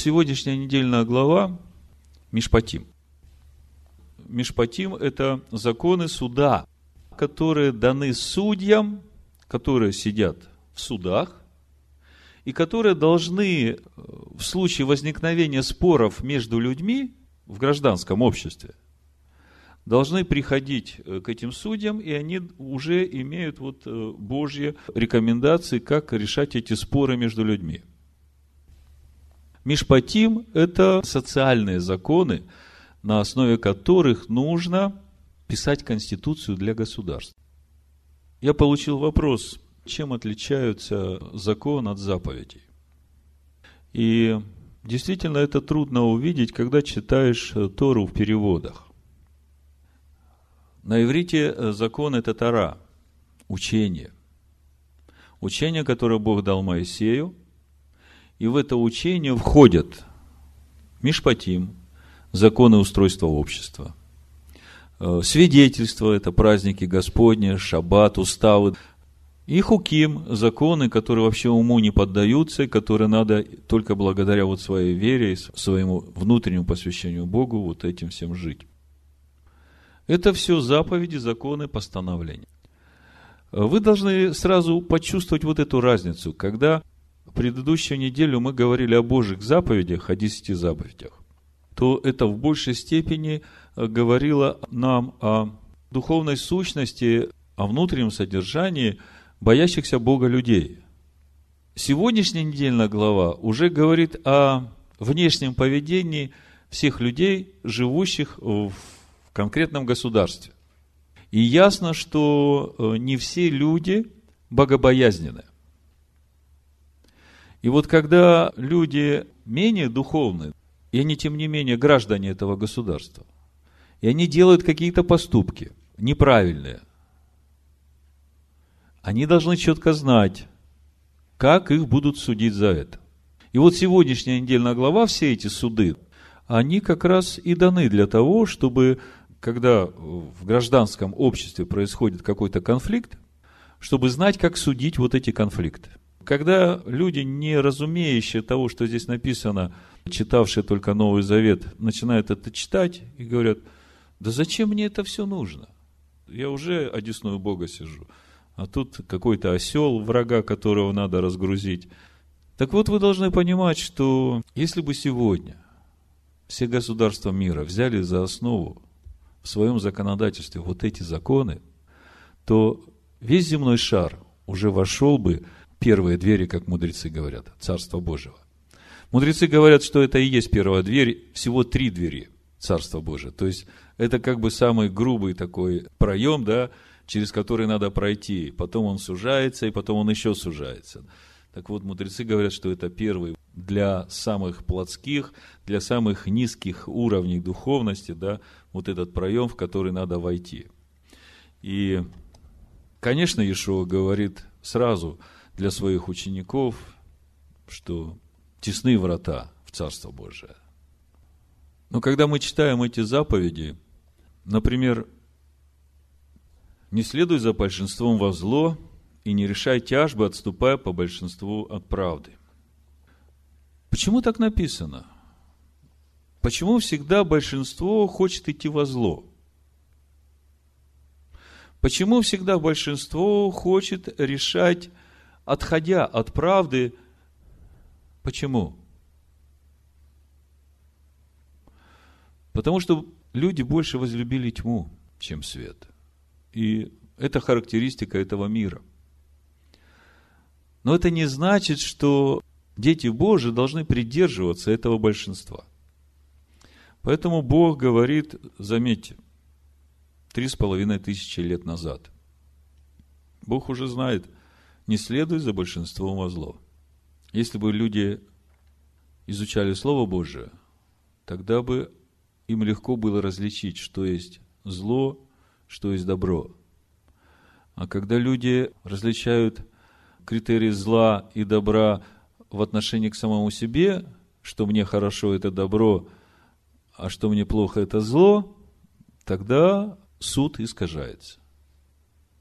сегодняшняя недельная глава Мишпатим. Мишпатим – это законы суда, которые даны судьям, которые сидят в судах, и которые должны э, в случае возникновения споров между людьми в гражданском обществе, должны приходить э, к этим судьям, и они уже имеют вот э, Божьи рекомендации, как решать эти споры между людьми. Мишпатим – это социальные законы, на основе которых нужно писать конституцию для государств. Я получил вопрос, чем отличаются закон от заповедей. И действительно это трудно увидеть, когда читаешь Тору в переводах. На иврите закон – это Тора, учение. Учение, которое Бог дал Моисею, и в это учение входят Мишпатим, законы устройства общества. Э, свидетельство – это праздники Господни, шаббат, уставы. И хуким – законы, которые вообще уму не поддаются, которые надо только благодаря вот своей вере, своему внутреннему посвящению Богу вот этим всем жить. Это все заповеди, законы, постановления. Вы должны сразу почувствовать вот эту разницу, когда предыдущую неделю мы говорили о Божьих заповедях, о десяти заповедях, то это в большей степени э, говорило нам о духовной сущности, о внутреннем содержании боящихся Бога людей. Сегодняшняя недельная глава уже говорит о внешнем поведении всех людей, живущих в конкретном государстве. И ясно, что э, не все люди богобоязненны. И вот когда люди менее духовны, и они, тем не менее, граждане этого государства, и они делают какие-то поступки неправильные, они должны четко знать, как их будут судить за это. И вот сегодняшняя недельная глава, все эти суды, они как раз и даны для того, чтобы, когда в гражданском обществе происходит какой-то конфликт, чтобы знать, как судить вот эти конфликты. Когда люди, не разумеющие того, что здесь написано, читавшие только Новый Завет, начинают это читать и говорят, да зачем мне это все нужно? Я уже одесную Бога сижу, а тут какой-то осел врага, которого надо разгрузить. Так вот, вы должны понимать, что если бы сегодня все государства мира взяли за основу в своем законодательстве вот эти законы, то весь земной шар уже вошел бы первые двери, как мудрецы говорят, Царства Божьего. Мудрецы говорят, что это и есть первая дверь, всего три двери Царства Божьего. То есть, это как бы самый грубый такой проем, да, через который надо пройти. Потом он сужается, и потом он еще сужается. Так вот, мудрецы говорят, что это первый для самых плотских, для самых низких уровней духовности, да, вот этот проем, в который надо войти. И, конечно, Иешуа говорит сразу – для своих учеников, что тесны врата в Царство Божие. Но когда мы читаем эти заповеди, например, не следуй за большинством во зло и не решай тяжбы, отступая по большинству от правды. Почему так написано? Почему всегда большинство хочет идти во зло? Почему всегда большинство хочет решать отходя от правды. Почему? Потому что люди больше возлюбили тьму, чем свет. И это характеристика этого мира. Но это не значит, что дети Божии должны придерживаться этого большинства. Поэтому Бог говорит, заметьте, три с половиной тысячи лет назад. Бог уже знает – не следуй за большинством во зло. Если бы люди изучали Слово Божие, тогда бы им легко было различить, что есть зло, что есть добро. А когда люди различают критерии зла и добра в отношении к самому себе, что мне хорошо – это добро, а что мне плохо – это зло, тогда суд искажается.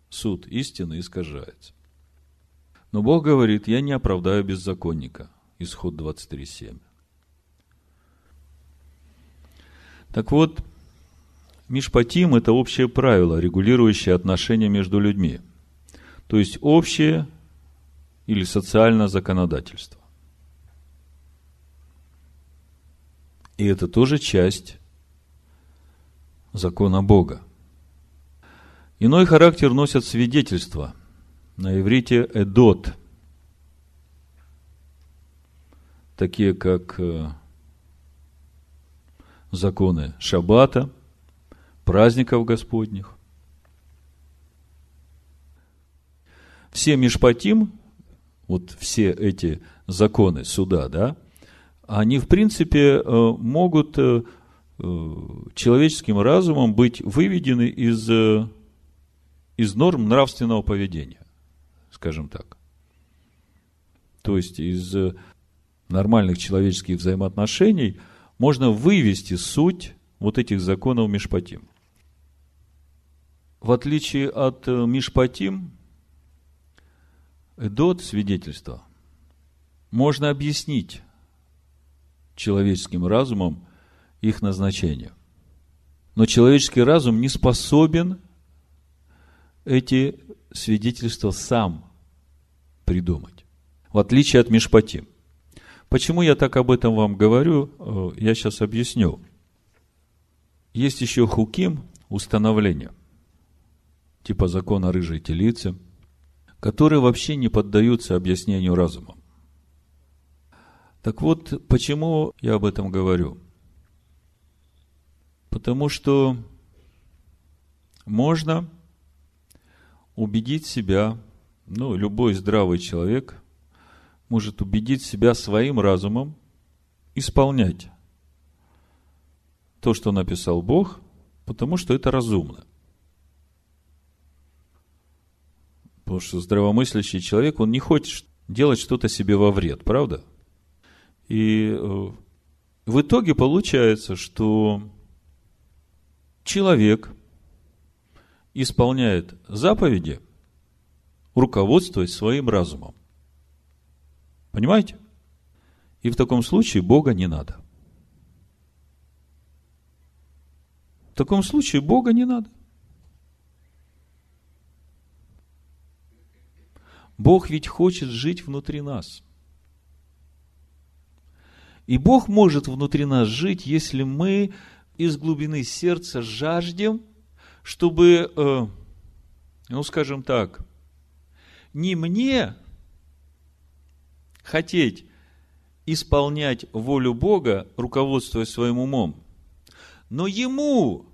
Суд истины искажается. Но Бог говорит, я не оправдаю беззаконника. Исход 23.7. Так вот, Мишпатим – это общее правило, регулирующее отношения между людьми. То есть, общее или социальное законодательство. И это тоже часть закона Бога. Иной характер носят свидетельства. На иврите «эдот», такие как э, законы Шаббата, праздников Господних. Все Мишпатим, вот все эти законы суда, да, они, в принципе, э, могут э, человеческим разумом быть выведены из, из норм нравственного поведения, скажем так. То есть из нормальных человеческих взаимоотношений можно вывести суть вот этих законов Мишпатим. В отличие от Мишпатим, Эдот свидетельства можно объяснить человеческим разумом их назначение. Но человеческий разум не способен эти свидетельства сам придумать, в отличие от Мишпатим. Почему я так об этом вам говорю, э, я сейчас объясню. Есть еще хуким, установления, типа закона рыжей телицы, которые вообще не поддаются объяснению разумом. Так вот, почему я об этом говорю? Потому что можно убедить себя, ну, любой здравый человек может убедить себя своим разумом исполнять то, что написал Бог, потому что это разумно. Потому что здравомыслящий человек, он не хочет делать что-то себе во вред, правда? И э, в итоге получается, что человек исполняет заповеди, руководствуясь своим разумом. Понимаете? И в таком случае Бога не надо. В таком случае Бога не надо. Бог ведь хочет жить внутри нас – и Бог может внутри нас жить, если мы из глубины сердца жаждем, чтобы, э, ну, скажем так, не мне хотеть исполнять волю Бога, руководствуясь своим умом, но Ему,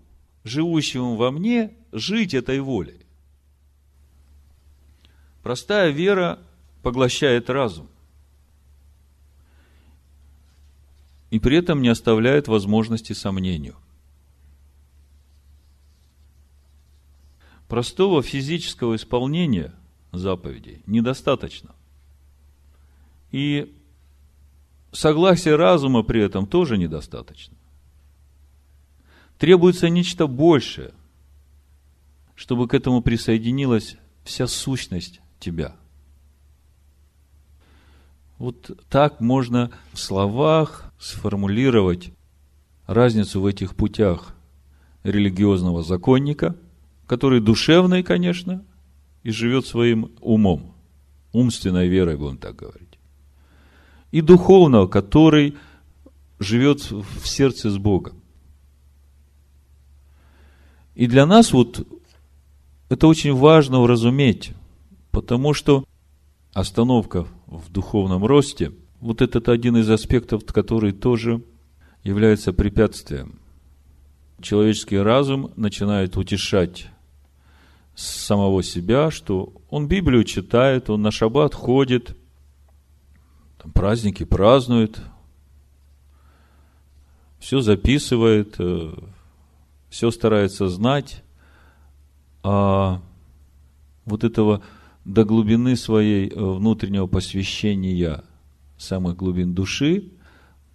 живущему во мне, жить этой волей. Простая вера поглощает разум. и при этом не оставляет возможности сомнению. Простого физического исполнения заповедей недостаточно. И согласие разума при этом тоже недостаточно. Требуется нечто большее, чтобы к этому присоединилась вся сущность тебя – вот так можно в словах сформулировать разницу в этих путях религиозного законника, который душевный, конечно, и живет своим умом, умственной верой, будем так говорить, и духовного, который живет в сердце с Богом. И для нас вот это очень важно уразуметь, потому что остановка в духовном росте, вот этот один из аспектов, который тоже является препятствием. Человеческий разум начинает утешать самого себя, что он Библию читает, он на шаббат ходит, там праздники празднует, все записывает, э, все старается знать, а вот этого до глубины своей э, внутреннего посвящения самых глубин души,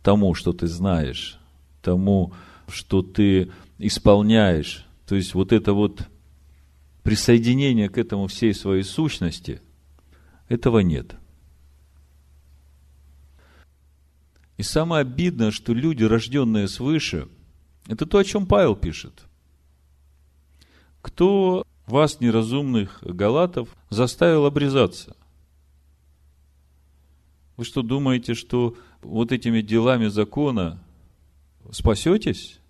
тому, что ты знаешь, тому, что ты исполняешь, то есть вот это вот присоединение к этому всей своей сущности, этого нет. И самое обидное, что люди, рожденные свыше, Это то, о чем Павел пишет. Кто вас, неразумных галатов, заставил обрезаться? Вы что, думаете, что вот этими делами закона спасетесь?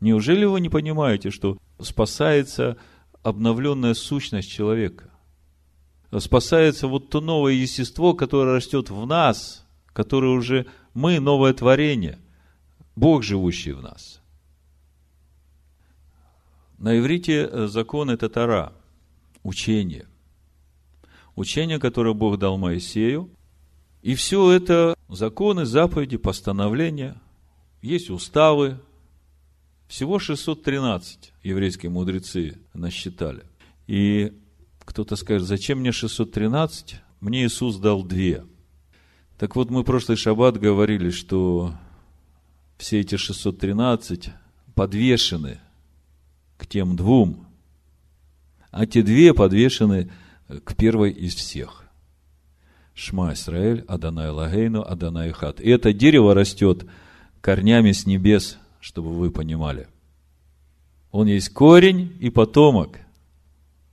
Неужели вы не понимаете, что спасается обновленная сущность человека? Спасается вот то новое естество, которое растет в нас, которое уже мы новое творение, Бог, живущий в нас. На иврите э, закон – это Тара, учение. Учение, которое Бог дал Моисею. И все это законы, заповеди, постановления. Есть уставы. Всего 613 еврейские мудрецы насчитали. И кто-то скажет, зачем мне 613? Мне Иисус дал две. Так вот, мы прошлый шаббат говорили, что все эти 613 подвешены к тем двум, а те две подвешены к первой из всех. Шма Исраэль, Адонай Лагейну, Адонай Хат. И это дерево растет корнями с небес, чтобы вы понимали. Он есть корень и потомок.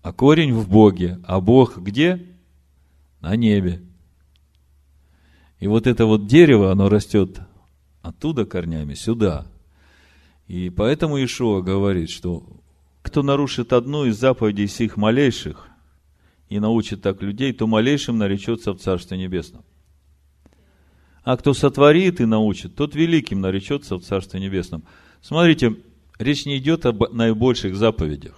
А корень в Боге. А Бог где? На небе. И вот это вот дерево, оно растет оттуда корнями сюда. И поэтому Ишуа говорит, что кто нарушит одну из заповедей сих малейших и научит так людей, то малейшим наречется в Царстве Небесном. А кто сотворит и научит, тот великим наречется в Царстве Небесном. Смотрите, речь не идет об наибольших заповедях.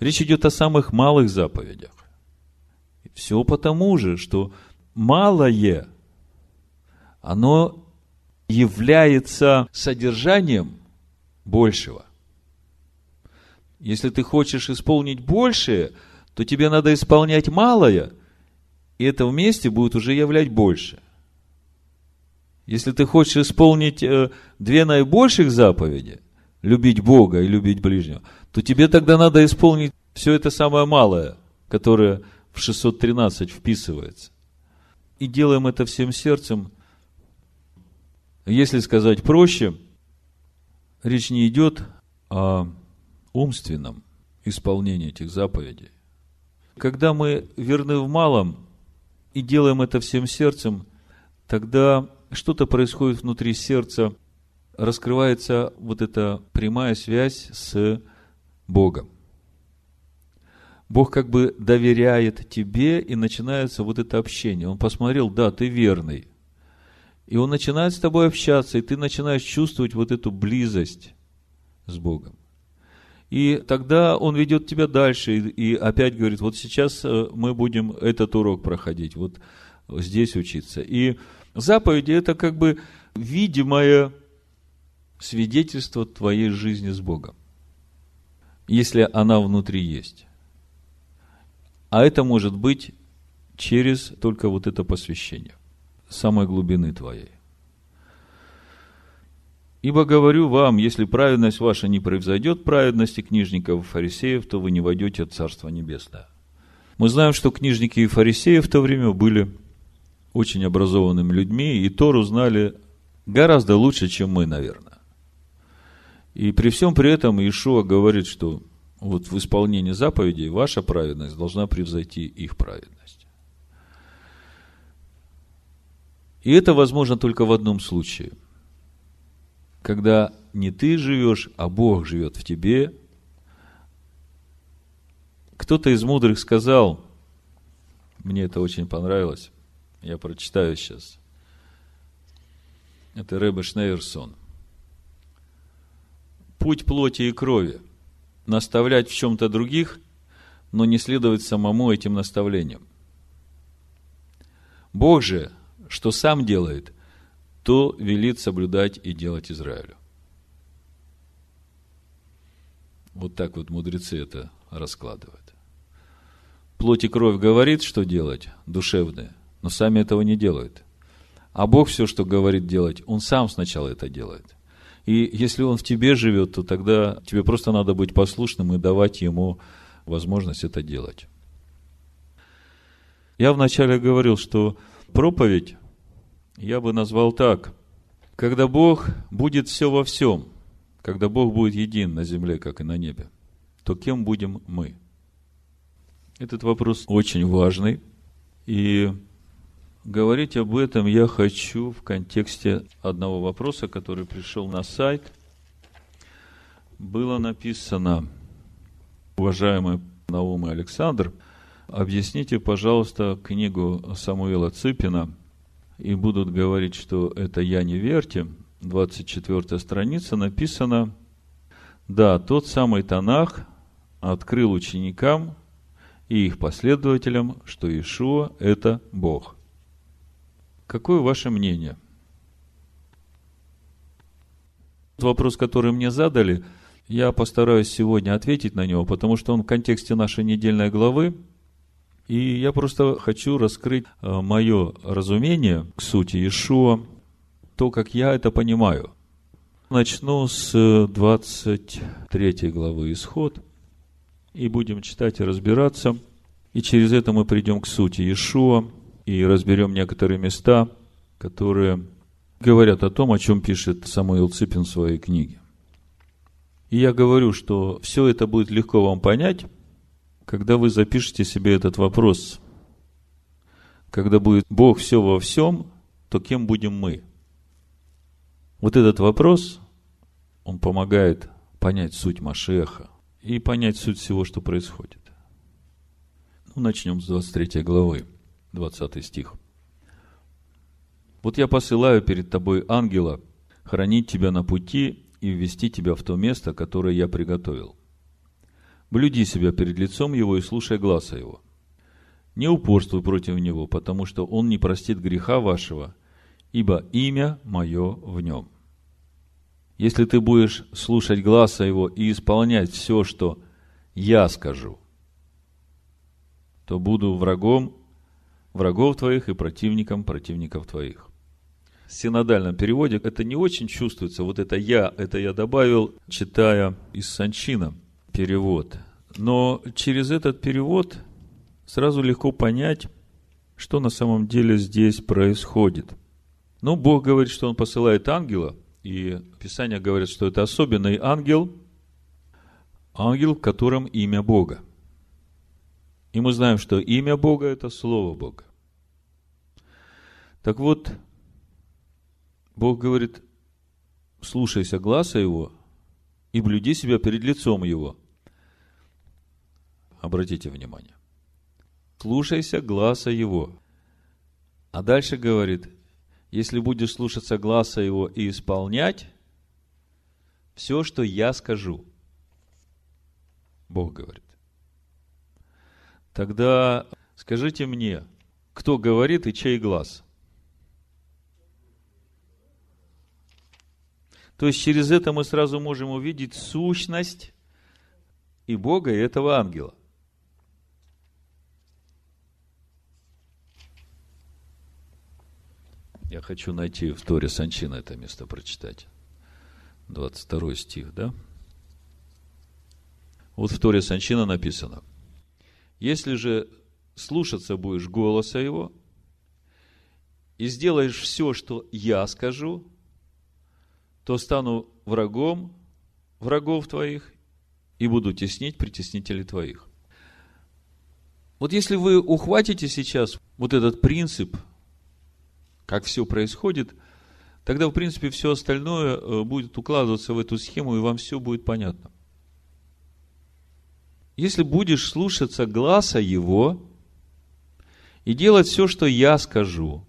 Речь идет о самых малых заповедях. Все потому же, что малое, оно является содержанием большего. Если ты хочешь исполнить большее, то тебе надо исполнять малое, и это вместе будет уже являть больше. Если ты хочешь исполнить э, две наибольших заповеди, любить Бога и любить ближнего, то тебе тогда надо исполнить все это самое малое, которое в 613 вписывается. И делаем это всем сердцем – если сказать проще, речь не идет о умственном исполнении этих заповедей. Когда мы верны в малом и делаем это всем сердцем, тогда что-то происходит внутри сердца, раскрывается вот эта прямая связь с Богом. Бог как бы доверяет тебе, и начинается вот это общение. Он посмотрел, да, ты верный, и он начинает с тобой общаться, и ты начинаешь чувствовать вот эту близость с Богом. И тогда он ведет тебя дальше и, и опять говорит, вот сейчас э, мы будем этот урок проходить, вот здесь учиться. И заповеди это как бы видимое свидетельство твоей жизни с Богом, если она внутри есть. А это может быть через только вот это посвящение самой глубины твоей. Ибо говорю вам, если праведность ваша не превзойдет праведности книжников и фарисеев, то вы не войдете в Царство Небесное. Мы знаем, что книжники и фарисеи в то время были очень образованными людьми, и Тору знали гораздо лучше, чем мы, наверное. И при всем при этом Иешуа говорит, что вот в исполнении заповедей ваша праведность должна превзойти их праведность. И это возможно только в одном случае. Когда не ты живешь, а Бог живет в тебе. Кто-то из мудрых сказал, мне это очень понравилось, я прочитаю сейчас. Это Рэбе Шнейерсон. Путь плоти и крови – наставлять в чем-то других, но не следовать самому этим наставлениям. Бог же – что сам делает, то велит соблюдать и делать Израилю. Вот так вот мудрецы это раскладывают. Плоть и кровь говорит, что делать, душевное, но сами этого не делают. А Бог все, что говорит делать, Он сам сначала это делает. И если Он в тебе живет, то тогда тебе просто надо быть послушным и давать Ему возможность это делать. Я вначале говорил, что проповедь я бы назвал так. Когда Бог будет все во всем, когда Бог будет един на земле, как и на небе, то кем будем мы? Этот вопрос очень важный, и говорить об этом я хочу в контексте одного вопроса, который пришел на сайт. Было написано, уважаемый Наум и Александр, объясните, пожалуйста, книгу Самуила Цыпина – и будут говорить, что это «я не верьте», 24 страница, написано, да, тот самый Танах открыл ученикам и их последователям, что Иешуа – это Бог. Какое ваше мнение? Вопрос, который мне задали, я постараюсь сегодня ответить на него, потому что он в контексте нашей недельной главы – и я просто хочу раскрыть э, мое разумение к сути Иешуа, то, как я это понимаю. Начну с 23 главы Исход, и будем читать и разбираться. И через это мы придем к сути Иешуа, и разберем некоторые места, которые говорят о том, о чем пишет Самуил Цыпин в своей книге. И я говорю, что все это будет легко вам понять, когда вы запишете себе этот вопрос, когда будет Бог все во всем, то кем будем мы? Вот этот вопрос, он помогает понять суть Машеха и понять суть всего, что происходит. Ну, начнем с 23 главы, 20 стих. Вот я посылаю перед тобой ангела хранить тебя на пути и ввести тебя в то место, которое я приготовил – Блюди себя перед лицом его и слушай глаза его. Не упорствуй против него, потому что он не простит греха вашего, ибо имя мое в нем. Если ты будешь слушать глаза его и исполнять все, что я скажу, то буду врагом врагов твоих и противником противников твоих. В синодальном переводе это не очень чувствуется. Вот это я, это я добавил, читая из Санчина – перевод. Но через этот перевод сразу легко понять, что на самом деле здесь происходит. Ну, Бог говорит, что Он посылает ангела, и Писание говорит, что это особенный ангел, ангел, в котором имя Бога. И мы знаем, что имя Бога – это Слово Бога. Так вот, Бог говорит, слушайся глаза Его и блюди себя перед лицом Его – Обратите внимание. Слушайся глаза его. А дальше говорит, если будешь слушаться глаза его и исполнять все, что я скажу, Бог говорит, тогда скажите мне, кто говорит и чей глаз? То есть через это мы сразу можем увидеть сущность и Бога, и этого ангела. Я хочу найти в Торе Санчина это место прочитать. 22 стих, да? Вот в Торе Санчина написано. Если же слушаться будешь голоса его и сделаешь все, что я скажу, то стану врагом врагов твоих и буду теснить притеснителей твоих. Вот если вы ухватите сейчас вот этот принцип – как все происходит, тогда, в принципе, все остальное э, будет укладываться в эту схему, и вам все будет понятно. Если будешь слушаться глаза его и делать все, что я скажу,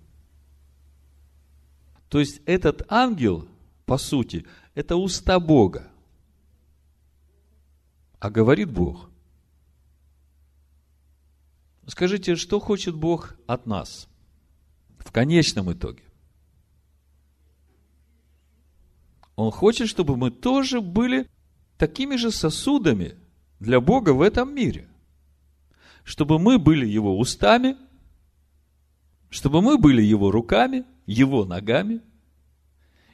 то есть этот ангел, по сути, это уста Бога. А говорит Бог. Скажите, что хочет Бог от нас – в конечном итоге. Он хочет, чтобы мы тоже были такими же сосудами для Бога в этом мире. Чтобы мы были Его устами, чтобы мы были Его руками, Его ногами.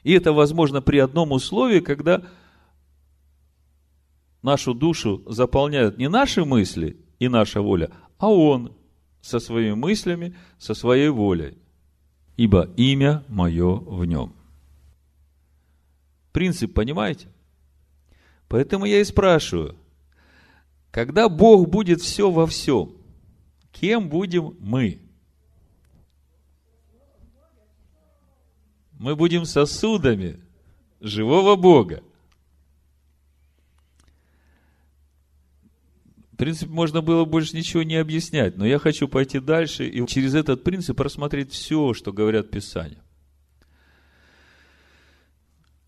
И это возможно при одном условии, когда нашу душу заполняют не наши мысли и наша воля, а Он со своими мыслями, со своей волей ибо имя мое в нем. Принцип понимаете? Поэтому я и спрашиваю, когда Бог будет все во всем, кем будем мы? Мы будем сосудами живого Бога. В принципе, можно было больше ничего не объяснять, но я хочу пойти дальше и через этот принцип рассмотреть все, что говорят Писания.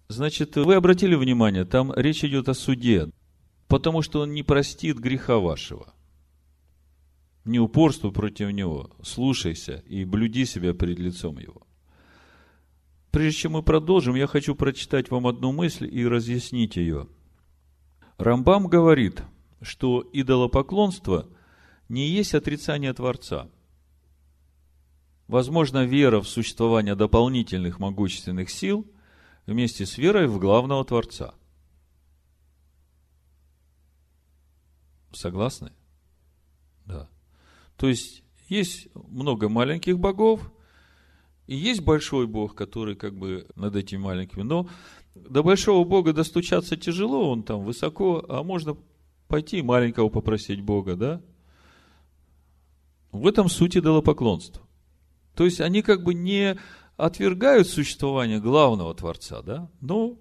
Значит, вы обратили внимание, там речь идет о суде, потому что он не простит греха вашего. Не упорствуй против него, слушайся и блюди себя перед лицом его. Прежде чем мы продолжим, я хочу прочитать вам одну мысль и разъяснить ее. Рамбам говорит, что идолопоклонство не есть отрицание Творца. Возможно, вера в существование дополнительных могущественных сил вместе с верой в главного Творца. Согласны? Да. То есть, есть много маленьких богов, и есть большой Бог, который как бы над этими маленькими. Но до большого Бога достучаться тяжело, он там высоко, а можно пойти маленького попросить Бога, да? В этом суть идолопоклонства. То есть они как бы не отвергают существование главного Творца, да? Но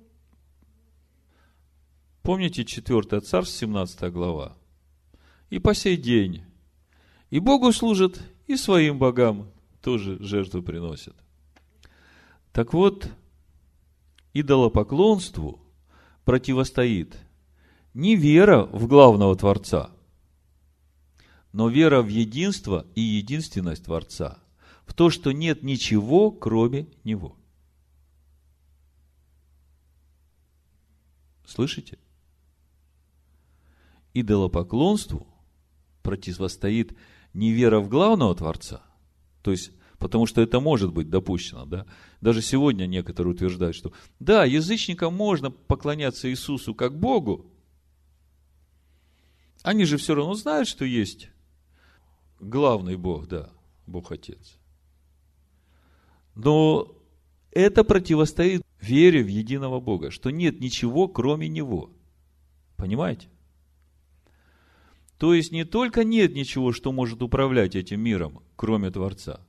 помните 4 Царств, 17 глава? И по сей день и Богу служат, и своим богам тоже жертву приносят. Так вот, идолопоклонству противостоит не вера в главного Творца, но вера в единство и единственность Творца – в то, что нет ничего, кроме Него. Слышите? Идолопоклонству противостоит не вера в главного Творца, то есть, потому что это может быть допущено, да? Даже сегодня некоторые утверждают, что да, язычникам можно поклоняться Иисусу как Богу, они же все равно знают, что есть главный Бог, да, Бог Отец. Но это противостоит вере в единого Бога, что нет ничего, кроме Него. Понимаете? То есть не только нет ничего, что может управлять этим миром, кроме Творца,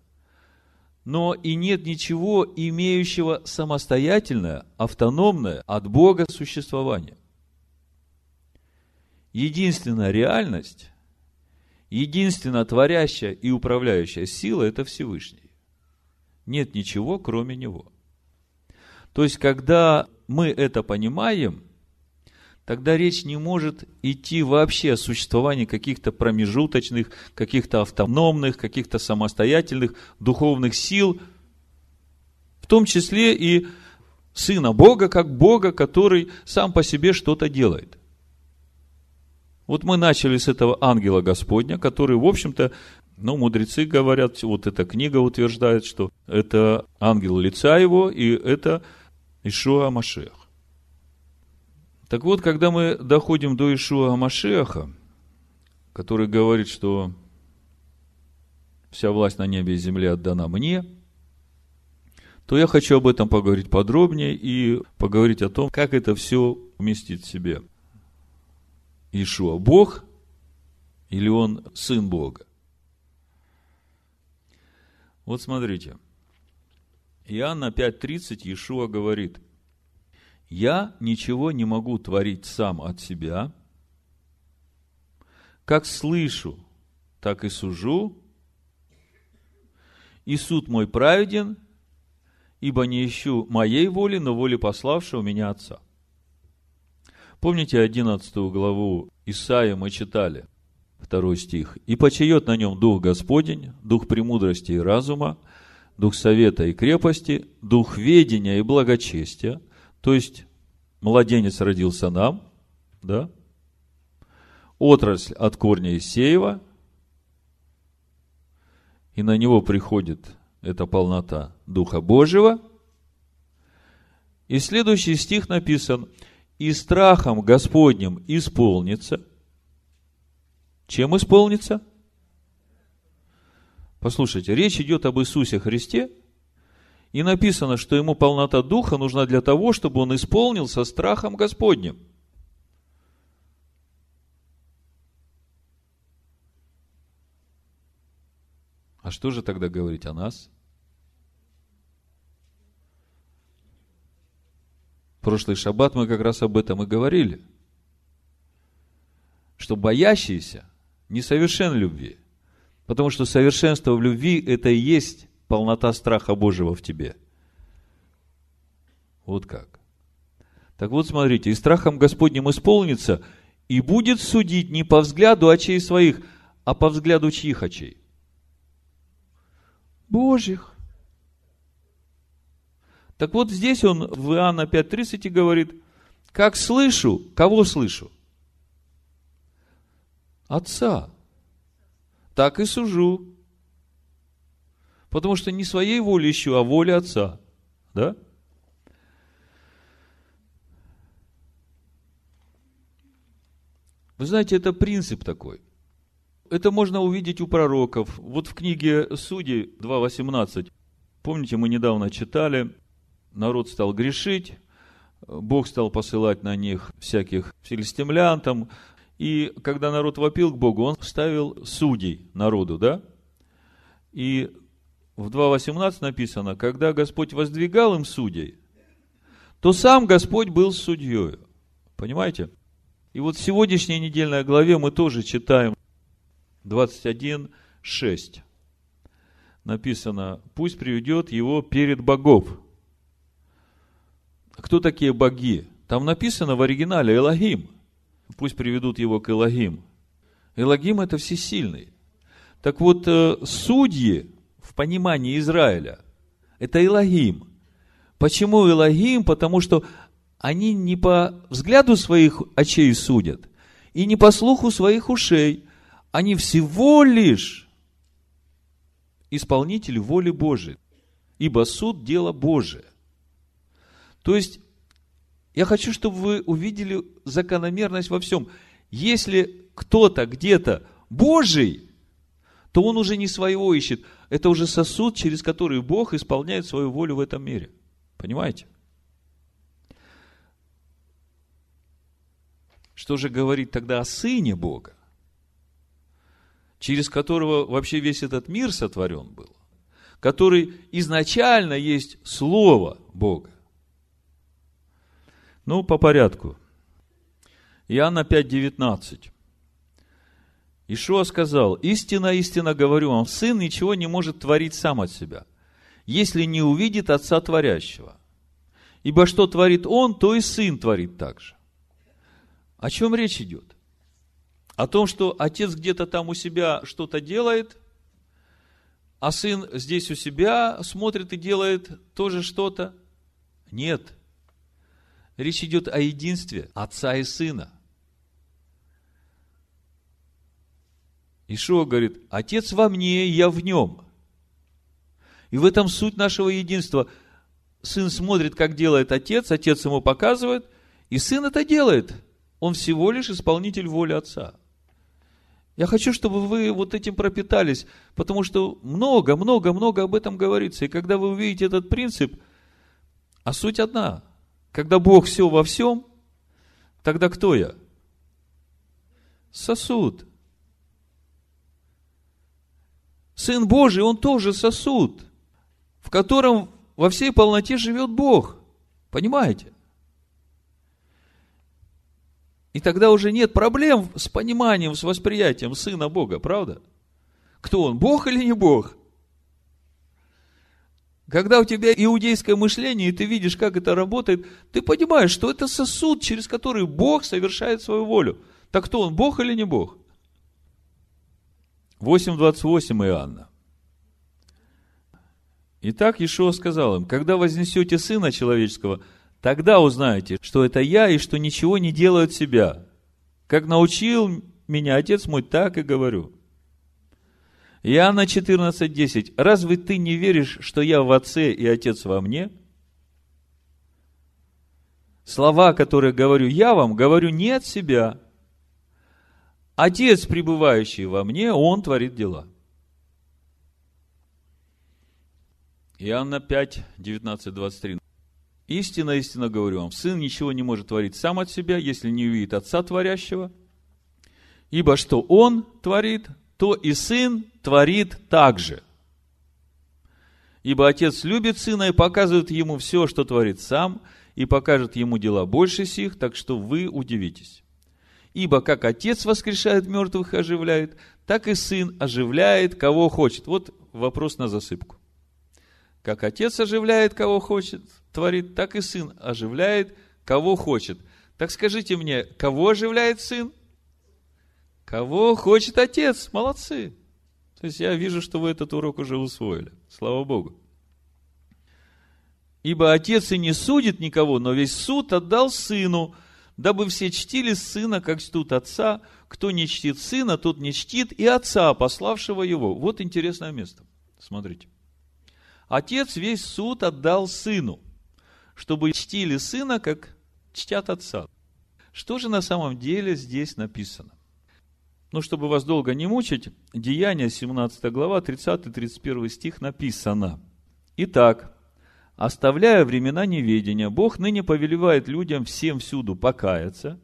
но и нет ничего, имеющего самостоятельное, автономное от Бога существование. Единственная реальность, единственная творящая и управляющая сила – это Всевышний. Нет ничего, кроме Него. То есть, когда мы это понимаем, тогда речь не может идти вообще о существовании каких-то промежуточных, каких-то автономных, каких-то самостоятельных духовных сил, в том числе и Сына Бога, как Бога, который сам по себе что-то делает. Вот мы начали с этого ангела Господня, который, в общем-то, но мудрецы говорят, вот эта книга утверждает, что это ангел лица его, и это Ишуа Машех. Так вот, когда мы доходим до Ишуа Машеха, который говорит, что вся власть на небе и земле отдана мне, то я хочу об этом поговорить подробнее и поговорить о том, как это все вместит в себе. Ишуа Бог или он Сын Бога? Вот смотрите. Иоанна 5.30 Иешуа говорит, «Я ничего не могу творить сам от себя, как слышу, так и сужу, и суд мой праведен, ибо не ищу моей воли, но воли пославшего меня Отца». Помните 11 главу Исаия мы читали? Второй стих. «И почает на нем Дух Господень, Дух премудрости и разума, Дух совета и крепости, Дух ведения и благочестия». То есть, младенец родился нам, да? Отрасль от корня Исеева, и на него приходит эта полнота Духа Божьего. И следующий стих написан, «И страхом Господним исполнится – чем исполнится? Послушайте, речь идет об Иисусе Христе, И написано, что ему полнота духа нужна для того, чтобы он исполнил со страхом Господним. А что же тогда говорить о нас? Прошлый шаббат мы как раз об этом и говорили. Что боящийся несовершен любви. Потому что совершенство в любви – это и есть полнота страха Божьего в тебе. Вот как. Так вот, смотрите, и страхом Господним исполнится, и будет судить не по взгляду очей своих, а по взгляду чьих очей? Божьих. Так вот здесь он в Иоанна 5.30 говорит, как слышу, кого слышу? Отца. Так и сужу. Потому что не своей волей ищу, а воле Отца. Да? Вы знаете, это принцип такой. Это можно увидеть у пророков. Вот в книге Судей 2.18. Помните, мы недавно читали, народ стал грешить, Бог стал посылать на них всяких филистимлян там, и когда народ вопил к Богу, он ставил судей народу, да? И в 2.18 написано, когда Господь воздвигал им судей, то сам Господь был судьей. Понимаете? И вот в сегодняшней недельной главе мы тоже читаем 21.6. Написано, пусть приведет его перед богов. Кто такие боги? Там написано в оригинале Элогим. Пусть приведут его к Элогим. Элогим это всесильный. Так вот, э, судьи в понимании Израиля, это Элогим. Почему Элогим? Потому что они не по взгляду своих очей судят, и не по слуху своих ушей. Они всего лишь исполнители воли Божией. Ибо суд – дело Божие. То есть, я хочу, чтобы вы увидели закономерность во всем. Если кто-то где-то Божий, то он уже не своего ищет. Это уже сосуд, через который Бог исполняет свою волю в этом мире. Понимаете? Что же говорит тогда о Сыне Бога, через которого вообще весь этот мир сотворен был, который изначально есть Слово Бога? Ну, по порядку. Иоанна 5,19. Ишуа сказал, истинно, истинно говорю вам, сын ничего не может творить сам от себя, если не увидит отца творящего. Ибо что творит он, то и сын творит также. О чем речь идет? О том, что отец где-то там у себя что-то делает, а сын здесь у себя смотрит и делает тоже что-то? Нет. Речь идет о единстве отца и сына. Ишуа говорит, Отец во мне, я в нем. И в этом суть нашего единства. Сын смотрит, как делает отец, отец ему показывает, и сын это делает. Он всего лишь исполнитель воли отца. Я хочу, чтобы вы вот этим пропитались, потому что много, много, много об этом говорится. И когда вы увидите этот принцип, а суть одна. Когда Бог все во всем, тогда кто я? Сосуд. Сын Божий, он тоже сосуд, в котором во всей полноте живет Бог. Понимаете? И тогда уже нет проблем с пониманием, с восприятием Сына Бога, правда? Кто он, Бог или не Бог? Когда у тебя иудейское мышление, и ты видишь, как это работает, ты понимаешь, что это сосуд, через который Бог совершает свою волю. Так кто он, Бог или не Бог? 8.28 Иоанна. Итак, Ишуа сказал им, когда вознесете Сына Человеческого, тогда узнаете, что это я и что ничего не делаю от себя. Как научил меня Отец мой, так и говорю. Иоанна 14.10. Разве ты не веришь, что я в Отце и Отец во мне? Слова, которые говорю я вам, говорю не от себя, Отец, пребывающий во мне, Он творит дела. Иоанна 5, 19, 23. Истинно, истинно говорю вам, сын ничего не может творить сам от себя, если не увидит отца творящего. Ибо что он творит, то и сын творит также. Ибо отец любит сына и показывает ему все, что творит сам, и покажет ему дела больше сих, так что вы удивитесь. Ибо как отец воскрешает мертвых и оживляет, так и сын оживляет, кого хочет. Вот вопрос на засыпку. Как отец оживляет, кого хочет, творит, так и сын оживляет, кого хочет. Так скажите мне, кого оживляет сын? Кого хочет отец? Молодцы. То есть я вижу, что вы этот урок уже усвоили. Слава Богу. Ибо отец и не судит никого, но весь суд отдал сыну, дабы все чтили сына, как чтут отца. Кто не чтит сына, тот не чтит и отца, пославшего его. Вот интересное место. Смотрите. Отец весь суд отдал сыну чтобы чтили сына, как чтят отца. Что же на самом деле здесь написано? Ну, чтобы вас долго не мучить, Деяния, 17 глава, 30-31 стих написано. Итак, оставляя времена неведения, Бог ныне повелевает людям всем всюду покаяться,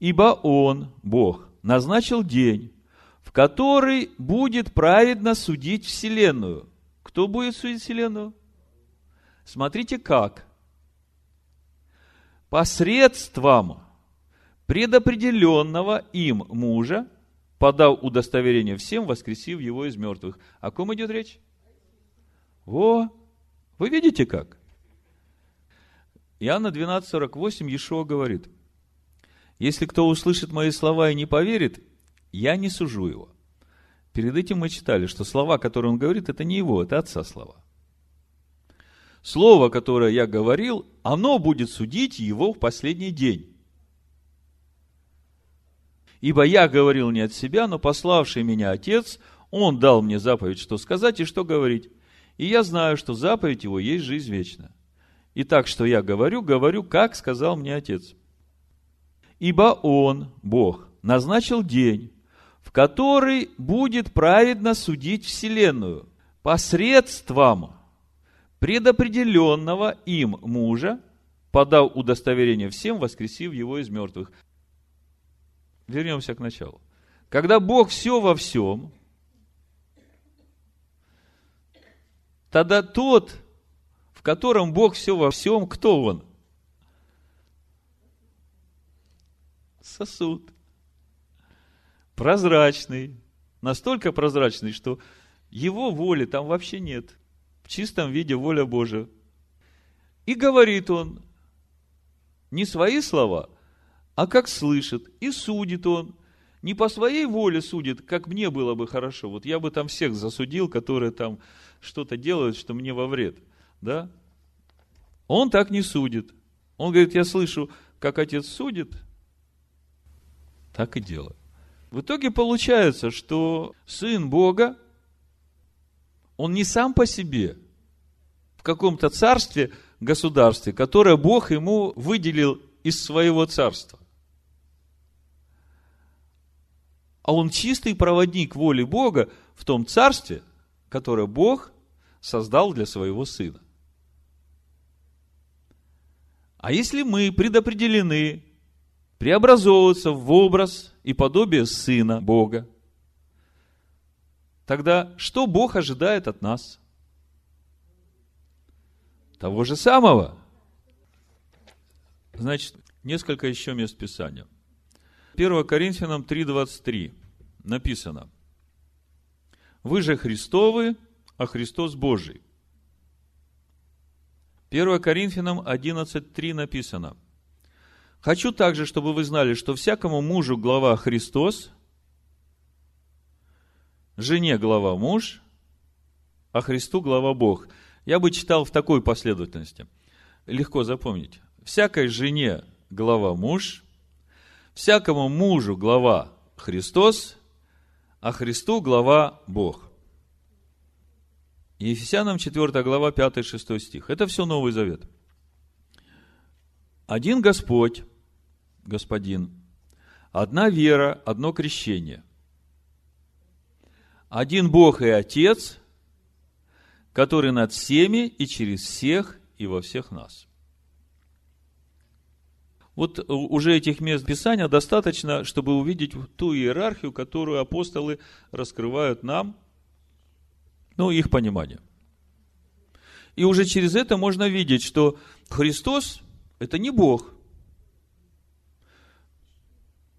ибо Он, Бог, назначил день, в который будет праведно судить Вселенную. Кто будет судить Вселенную? Смотрите как посредством предопределенного им мужа, подав удостоверение всем, воскресив его из мертвых. О ком идет речь? Во! Вы видите как? Иоанна 12:48 Ешуа говорит, если кто услышит мои слова и не поверит, я не сужу его. Перед этим мы читали, что слова, которые он говорит, это не его, это отца слова. Слово, которое я говорил, оно будет судить его в последний день. Ибо я говорил не от себя, но пославший меня Отец, Он дал мне заповедь, что сказать и что говорить. И я знаю, что заповедь Его есть жизнь вечная. И так, что я говорю, говорю, как сказал мне Отец. Ибо Он, Бог, назначил день, в который будет праведно судить Вселенную посредством предопределенного им мужа, подав удостоверение всем, воскресив его из мертвых. Вернемся к началу. Когда Бог все во всем, тогда тот, в котором Бог все во всем, кто он? Сосуд. Прозрачный. Настолько прозрачный, что его воли там вообще нет – в чистом виде воля Божия. И говорит он не свои слова, а как слышит. И судит он. Не по своей воле судит, как мне было бы хорошо. Вот я бы там всех засудил, которые там что-то делают, что мне во вред. Да? Он так не судит. Он говорит, я слышу, как отец судит, так и делаю. В итоге получается, что сын Бога он не сам по себе в каком-то царстве, государстве, которое Бог ему выделил из своего царства. А он чистый проводник воли Бога в том царстве, которое Бог создал для своего сына. А если мы предопределены преобразовываться в образ и подобие Сына Бога, Тогда что Бог ожидает от нас? Того же самого. Значит, несколько еще мест Писания. 1 Коринфянам 3.23 написано. Вы же Христовы, а Христос Божий. 1 Коринфянам 11.3 написано. Хочу также, чтобы вы знали, что всякому мужу глава Христос, жене глава муж, а Христу глава Бог. Я бы читал в такой последовательности. Легко запомнить. Всякой жене глава муж, всякому мужу глава Христос, а Христу глава Бог. Ефесянам 4 глава 5-6 стих. Это все Новый Завет. Один Господь, Господин, одна вера, одно крещение – один Бог и Отец, который над всеми и через всех и во всех нас. Вот уже этих мест Писания достаточно, чтобы увидеть ту иерархию, которую апостолы раскрывают нам, ну, их понимание. И уже через это можно видеть, что Христос – это не Бог.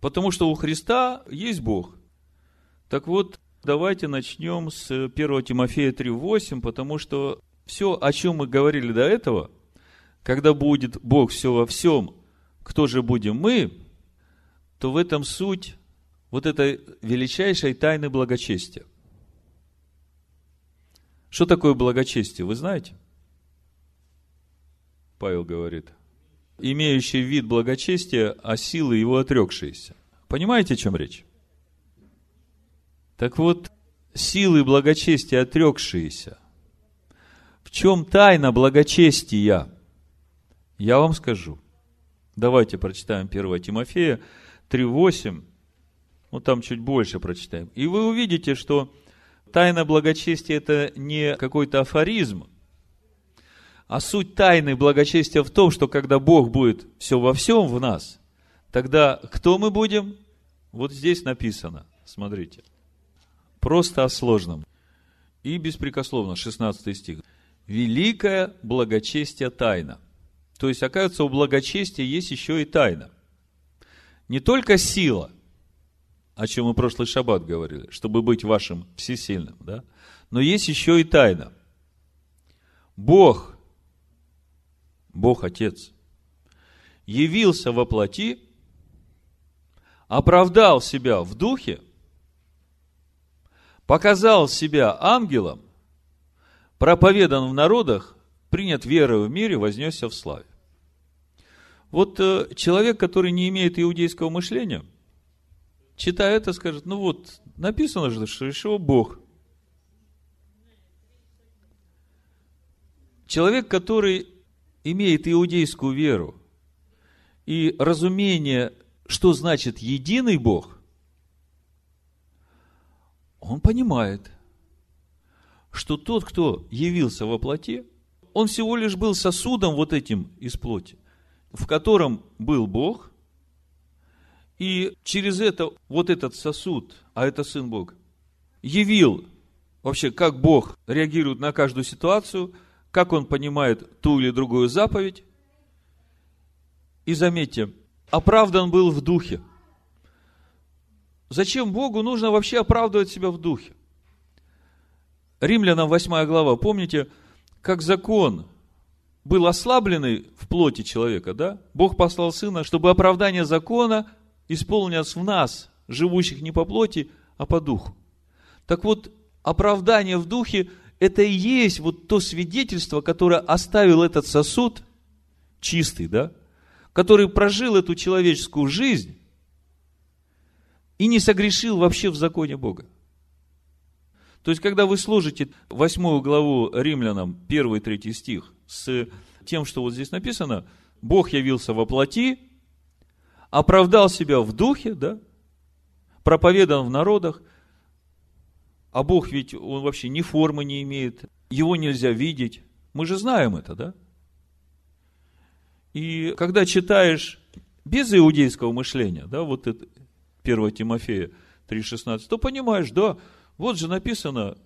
Потому что у Христа есть Бог. Так вот, давайте начнем с 1 Тимофея 3.8, потому что все, о чем мы говорили до этого, когда будет Бог все во всем, кто же будем мы, то в этом суть вот этой величайшей тайны благочестия. Что такое благочестие, вы знаете? Павел говорит, имеющий вид благочестия, а силы его отрекшиеся. Понимаете, о чем речь? Так вот, силы благочестия отрекшиеся. В чем тайна благочестия? Я вам скажу. Давайте прочитаем 1 Тимофея 3.8. Ну, там чуть больше прочитаем. И вы увидите, что тайна благочестия – это не какой-то афоризм, а суть тайны благочестия в том, что когда Бог будет все во всем в нас, тогда кто мы будем? Вот здесь написано, смотрите. Просто о сложном. И беспрекословно, 16 стих. Великое благочестие тайна. То есть, оказывается, у благочестия есть еще и тайна. Не только сила, о чем мы прошлый шаббат говорили, чтобы быть вашим всесильным, да? но есть еще и тайна. Бог, Бог Отец, явился во плоти, оправдал себя в духе, показал себя ангелом, проповедан в народах, принят верой в мире, вознесся в славе. Вот э, человек, который не имеет иудейского мышления, читая это, скажет, ну вот, написано же, что решил Бог. Человек, который имеет иудейскую веру и разумение, что значит единый Бог, он понимает, что тот, кто явился во плоти, он всего лишь был сосудом вот этим из плоти, в котором был Бог, и через это, вот этот сосуд, а это Сын Бога, явил вообще, как Бог реагирует на каждую ситуацию, как Он понимает ту или другую заповедь. И заметьте, оправдан был в духе. Зачем Богу нужно вообще оправдывать себя в духе? Римлянам 8 глава, помните, как закон был ослабленный в плоти человека, да? Бог послал Сына, чтобы оправдание закона исполнилось в нас, живущих не по плоти, а по духу. Так вот, оправдание в духе – это и есть вот то свидетельство, которое оставил этот сосуд чистый, да? Который прожил эту человеческую жизнь и не согрешил вообще в законе Бога. То есть, когда вы служите восьмую главу римлянам, первый, третий стих, с тем, что вот здесь написано, Бог явился во плоти, оправдал себя в духе, да, проповедан в народах, а Бог ведь, он вообще ни формы не имеет, его нельзя видеть. Мы же знаем это, да? И когда читаешь без иудейского мышления, да, вот это 1 Тимофея 3,16, то понимаешь, да, вот же написано,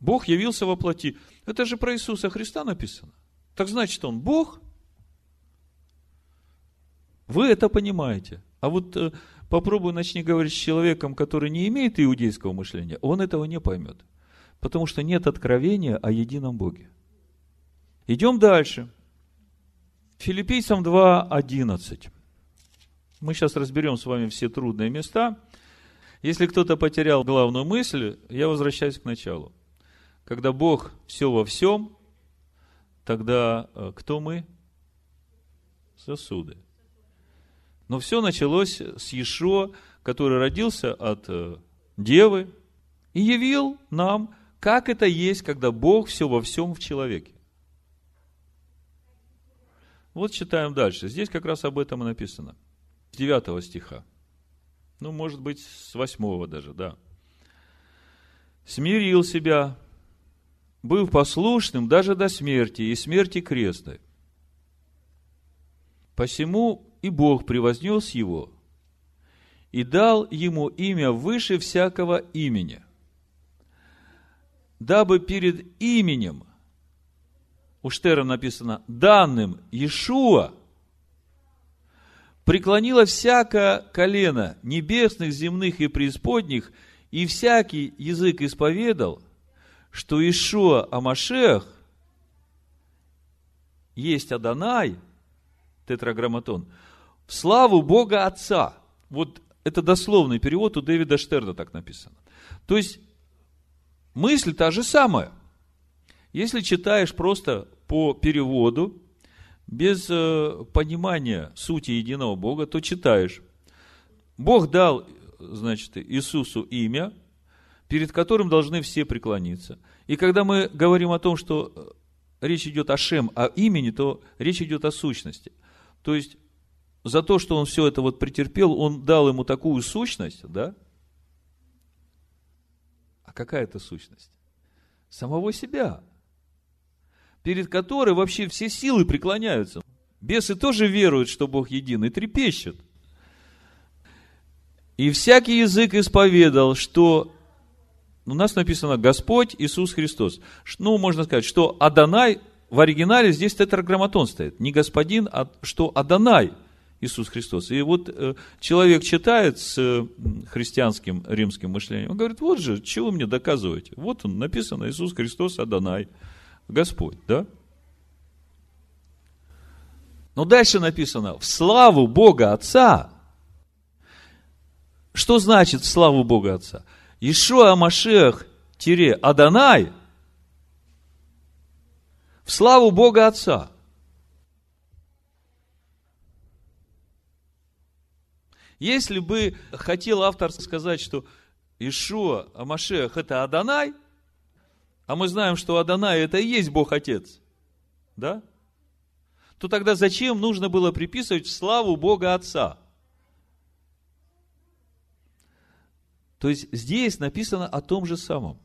Бог явился во плоти. Это же про Иисуса Христа написано. Так значит, Он Бог. Вы это понимаете. А вот э, попробуй начни говорить с человеком, который не имеет иудейского мышления, он этого не поймет. Потому что нет откровения о едином Боге. Идем дальше. Филиппийцам 2.11. Мы сейчас разберем с вами все трудные места – если кто-то потерял главную мысль, я возвращаюсь к началу. Когда Бог все во всем, тогда э, кто мы? Сосуды. Но все началось с Ешо, который родился от э, Девы и явил нам, как это есть, когда Бог все во всем в человеке. Вот читаем дальше. Здесь как раз об этом и написано. С 9 стиха. Ну, может быть, с восьмого даже, да. Смирил себя был послушным даже до смерти и смерти крестной. Посему и Бог превознес его и дал ему имя выше всякого имени, дабы перед именем, у Штера написано, данным Иешуа, преклонило всякое колено небесных, земных и преисподних, и всякий язык исповедал, что Ишуа Амашех есть Адонай, тетраграмматон, славу Бога Отца. Вот это дословный перевод у Дэвида Штерна так написано. То есть, мысль та же самая. Если читаешь просто по переводу, без э, понимания сути единого Бога, то читаешь. Бог дал, значит, Иисусу имя, перед которым должны все преклониться. И когда мы говорим о том, что э, речь идет о Шем, о имени, то речь идет о сущности. То есть, за то, что он все это вот претерпел, он дал ему такую сущность, да? А какая это сущность? Самого себя перед которой вообще все силы преклоняются. Бесы тоже веруют, что Бог един, и трепещут. И всякий язык исповедал, что у нас написано Господь Иисус Христос. Ну, можно сказать, что Адонай, в оригинале здесь тетраграмматон стоит. Не господин, а что Адонай Иисус Христос. И вот э, человек читает с э, христианским римским мышлением, он говорит, вот же, чего вы мне доказываете? Вот он, написано Иисус Христос Адонай. Господь, да? Но дальше написано, в славу Бога Отца. Что значит в славу Бога Отца? Ишуа Машех тире Адонай в славу Бога Отца. Если бы хотел автор сказать, что Ишуа Амашех это Адонай, а мы знаем, что Адонай это и есть Бог Отец, да? То тогда зачем нужно было приписывать славу Бога Отца? То есть здесь написано о том же самом,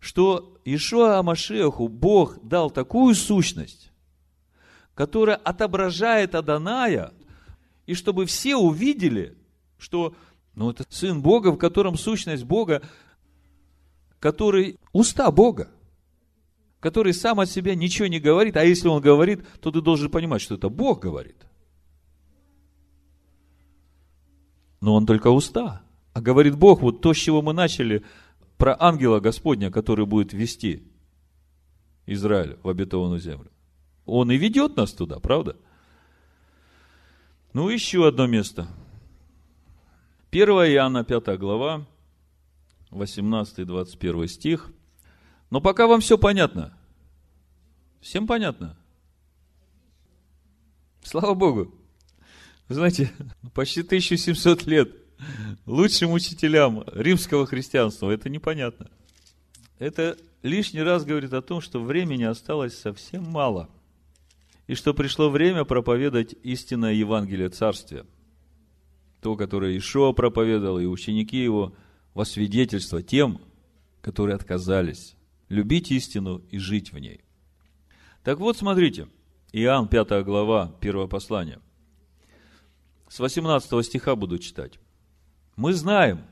что Ишуа Амашеху Бог дал такую сущность, которая отображает Аданая, и чтобы все увидели, что ну, это Сын Бога, в котором сущность Бога который уста Бога, который сам от себя ничего не говорит, а если он говорит, то ты должен понимать, что это Бог говорит. Но он только уста. А говорит Бог, вот то, с чего мы начали, про ангела Господня, который будет вести Израиль в обетованную землю. Он и ведет нас туда, правда? Ну, еще одно место. 1 Иоанна, 5 глава, 18-21 стих. Но пока вам все понятно. Всем понятно? Слава Богу. Вы знаете, почти 1700 лет лучшим учителям римского христианства это непонятно. Это лишний раз говорит о том, что времени осталось совсем мало. И что пришло время проповедовать истинное Евангелие Царствия. То, которое Ишуа проповедовал, и ученики его – во свидетельство тем, которые отказались любить истину и жить в ней. Так вот, смотрите, Иоанн 5 глава, 1 послание. С 18 стиха буду читать. Мы знаем,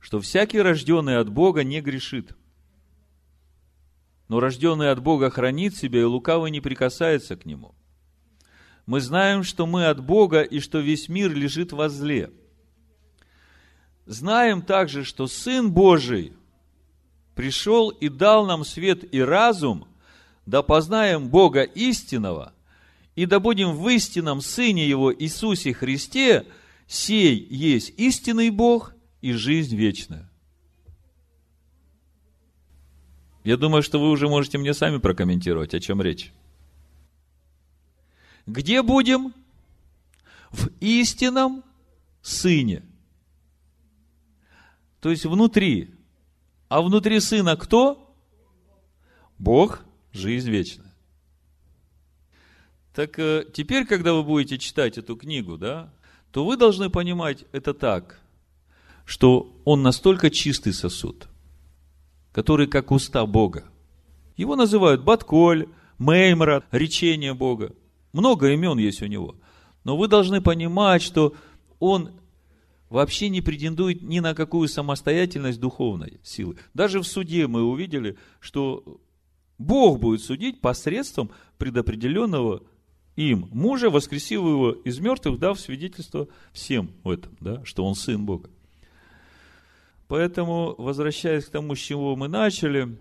что всякий рожденный от Бога не грешит. Но рожденный от Бога хранит себя, и лукавый не прикасается к нему. Мы знаем, что мы от Бога, и что весь мир лежит во зле – знаем также, что Сын Божий пришел и дал нам свет и разум, да познаем Бога истинного, и да будем в истинном Сыне Его Иисусе Христе, сей есть истинный Бог и жизнь вечная. Я думаю, что вы уже можете мне сами прокомментировать, о чем речь. Где будем? В истинном Сыне. То есть внутри. А внутри Сына кто? Бог, жизнь вечная. Так э, теперь, когда вы будете читать эту книгу, да, то вы должны понимать это так, что он настолько чистый сосуд, который как уста Бога. Его называют Батколь, Меймра, речение Бога. Много имен есть у него. Но вы должны понимать, что он вообще не претендует ни на какую самостоятельность духовной силы. Даже в суде мы увидели, что Бог будет судить посредством предопределенного им мужа, воскресив его из мертвых, дав свидетельство всем в этом, да, что он сын Бога. Поэтому, возвращаясь к тому, с чего мы начали,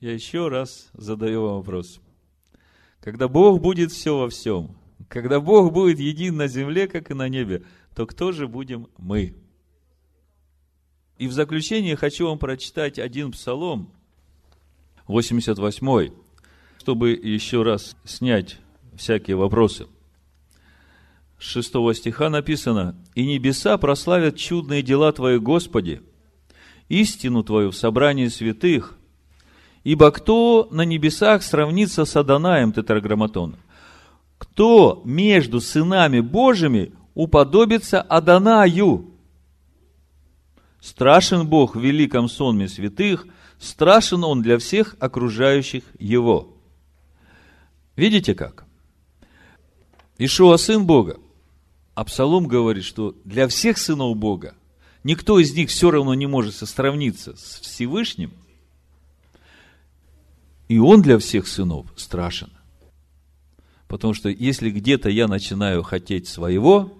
я еще раз задаю вам вопрос. Когда Бог будет все во всем, когда Бог будет един на земле, как и на небе, то кто же будем мы? И в заключение хочу вам прочитать один псалом, 88 чтобы еще раз снять всякие вопросы. С 6 стиха написано, «И небеса прославят чудные дела Твои, Господи, истину Твою в собрании святых, ибо кто на небесах сравнится с Адонаем, тетраграмматон? Кто между сынами Божьими уподобится Адонаю? Страшен Бог в великом сонме святых, страшен Он для всех окружающих Его». Видите как? Ишуа сын Бога. Абсалом говорит, что для всех сынов Бога никто из них все равно не может сравниться с Всевышним. И он для всех сынов страшен. Потому что если где-то я начинаю хотеть своего,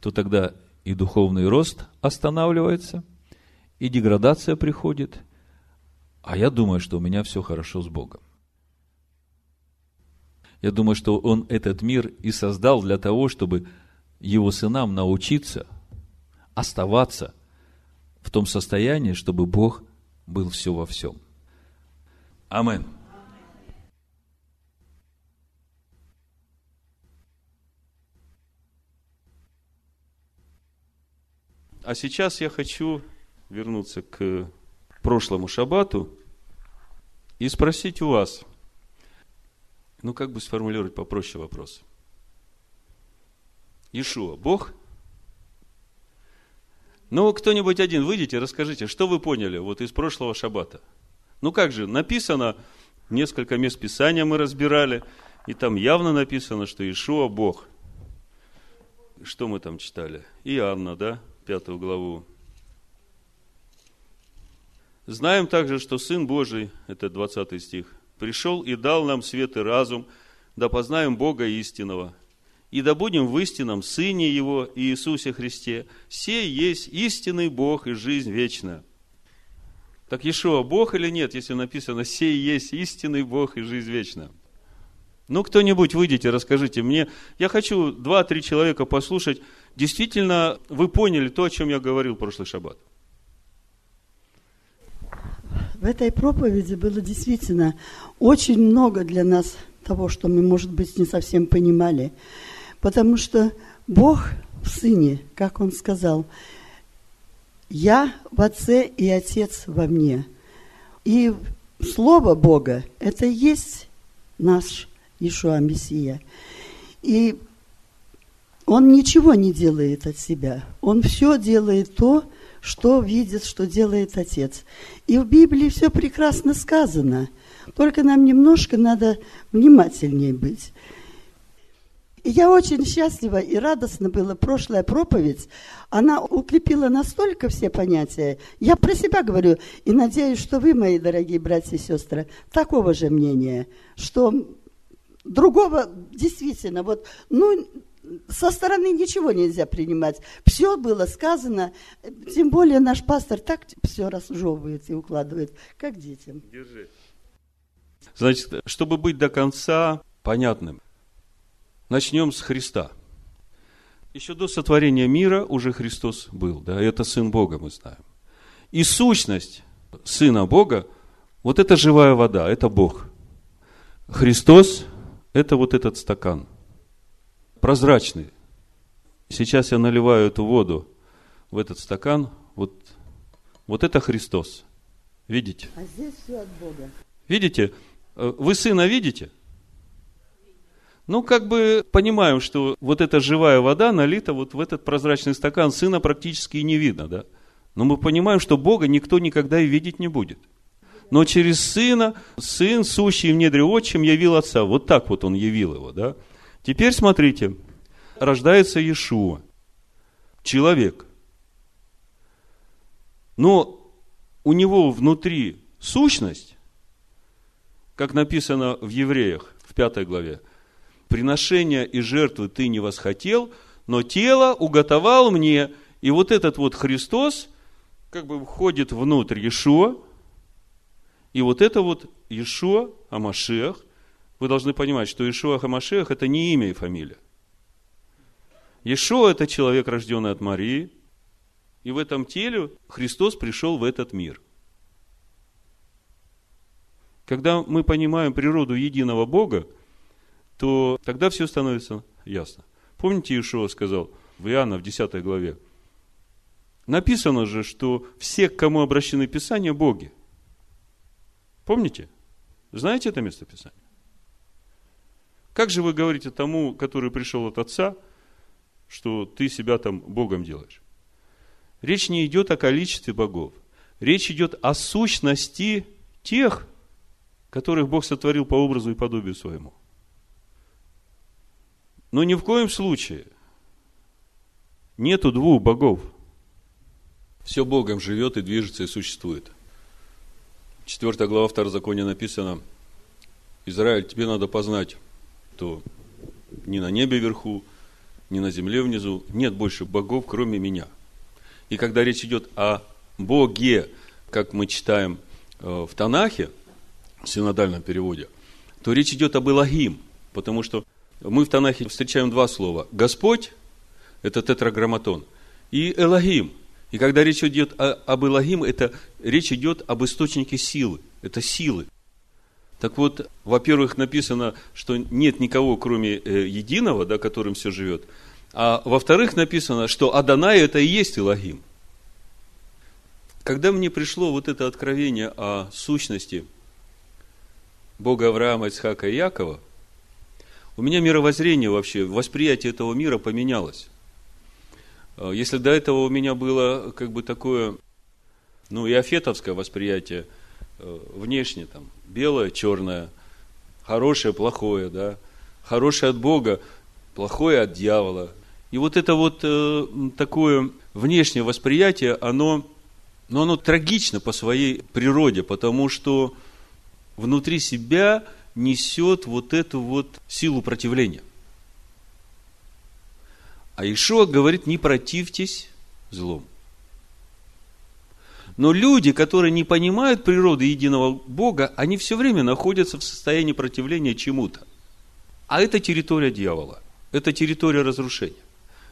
то тогда и духовный рост останавливается, и деградация приходит, а я думаю, что у меня все хорошо с Богом. Я думаю, что Он этот мир и создал для того, чтобы Его сынам научиться оставаться в том состоянии, чтобы Бог был все во всем. Амин. А сейчас я хочу вернуться к прошлому шабату и спросить у вас – ну, как бы сформулировать попроще вопрос? Ишуа, Бог? Ну, кто-нибудь один выйдите, расскажите, что вы поняли вот из прошлого шаббата? Ну, как же, написано, несколько мест Писания мы разбирали, и там явно написано, что Ишуа Бог. Что мы там читали? Иоанна, да, пятую главу. Знаем также, что Сын Божий, это 20 стих, пришел и дал нам свет и разум, да познаем Бога истинного, и да будем в истинном Сыне Его, Иисусе Христе. Сей есть истинный Бог и жизнь вечная. Так Ишуа Бог или нет, если написано «Сей есть истинный Бог и жизнь вечная»? Ну, кто-нибудь выйдите, расскажите мне. Я хочу два-три человека послушать. Действительно, вы поняли то, о чем я говорил в прошлый шаббат? В этой проповеди было действительно очень много для нас того, что мы, может быть, не совсем понимали. Потому что Бог в Сыне, как Он сказал, «Я в Отце и Отец во мне». И Слово Бога – это и есть наш Ишуа Мессия. И Он ничего не делает от себя. Он все делает то, что видит, что делает Отец. И в Библии все прекрасно сказано. Только нам немножко надо внимательнее быть. И я очень счастлива и радостна была прошлая проповедь. Она укрепила настолько все понятия. Я про себя говорю и надеюсь, что вы, мои дорогие братья и сестры, такого же мнения, что другого действительно, вот, ну, со стороны ничего нельзя принимать. Все было сказано, тем более наш пастор так все разжевывает и укладывает, как детям. Держи. Значит, чтобы быть до конца понятным, начнем с Христа. Еще до сотворения мира уже Христос был, да, это Сын Бога, мы знаем. И сущность Сына Бога, вот это живая вода, это Бог. Христос – это вот этот стакан – прозрачный. Сейчас я наливаю эту воду в этот стакан. Вот, вот это Христос. Видите? А здесь все от Бога. Видите? Э, вы сына видите? Ну, как бы понимаем, что вот эта живая вода налита вот в этот прозрачный стакан, сына практически и не видно, да? Но мы понимаем, что Бога никто никогда и видеть не будет. но через Сына, Сын, сущий в недре отчим, явил Отца. Вот так вот Он явил Его, да? Теперь смотрите, рождается Иешуа, человек. Но у него внутри сущность, как написано в Евреях, в пятой главе, приношения и жертвы ты не восхотел, но тело уготовал мне. И вот этот вот Христос как бы входит внутрь Иешуа, и вот это вот Иешуа Амашех, вы должны понимать, что Иешуа Амашех – это не имя и фамилия. Иешуа – это человек, рожденный от Марии, и в этом теле Христос пришел в этот мир. Когда мы понимаем природу единого Бога, то тогда все становится ясно. Помните, Иешуа сказал в Иоанна в 10 главе, написано же, что все, к кому обращены Писания, боги – Помните? Знаете это место Писания? Как же вы говорите тому, который пришел от Отца, что ты себя там Богом делаешь? Речь не идет о количестве богов. Речь идет о сущности тех, которых Бог сотворил по образу и подобию своему. Но ни в коем случае нету двух богов. Все Богом живет и движется и существует – 4 глава Второзакония написано, Израиль, тебе надо познать, что ни на небе вверху, ни на земле внизу нет больше богов, кроме меня. И когда речь идет о Боге, как мы читаем э, в Танахе, в синодальном переводе, то речь идет об Элогим, потому что мы в Танахе встречаем два слова. Господь – это тетраграмматон, и Элогим – и когда речь идет о, об Илогим, это речь идет об источнике силы. Это силы. Так вот, во-первых, написано, что нет никого, кроме э, единого, да, которым все живет. А во-вторых, написано, что Адонай это и есть Илогим. Когда мне пришло вот это откровение о сущности Бога Авраама, Ицхака и Якова, у меня мировоззрение вообще, восприятие этого мира поменялось. Э, если до этого у меня было как бы такое, ну, и афетовское восприятие, э, внешне там, белое, черное, хорошее, плохое, да, хорошее от Бога, плохое от дьявола. И вот это вот э, такое внешнее восприятие, оно, ну, оно трагично по своей природе, потому что внутри себя несет вот эту вот силу противления. А Ишуа говорит, не противьтесь злом. Но люди, которые не понимают природы единого Бога, они все время находятся в состоянии противления чему-то. А это территория дьявола. Это территория разрушения.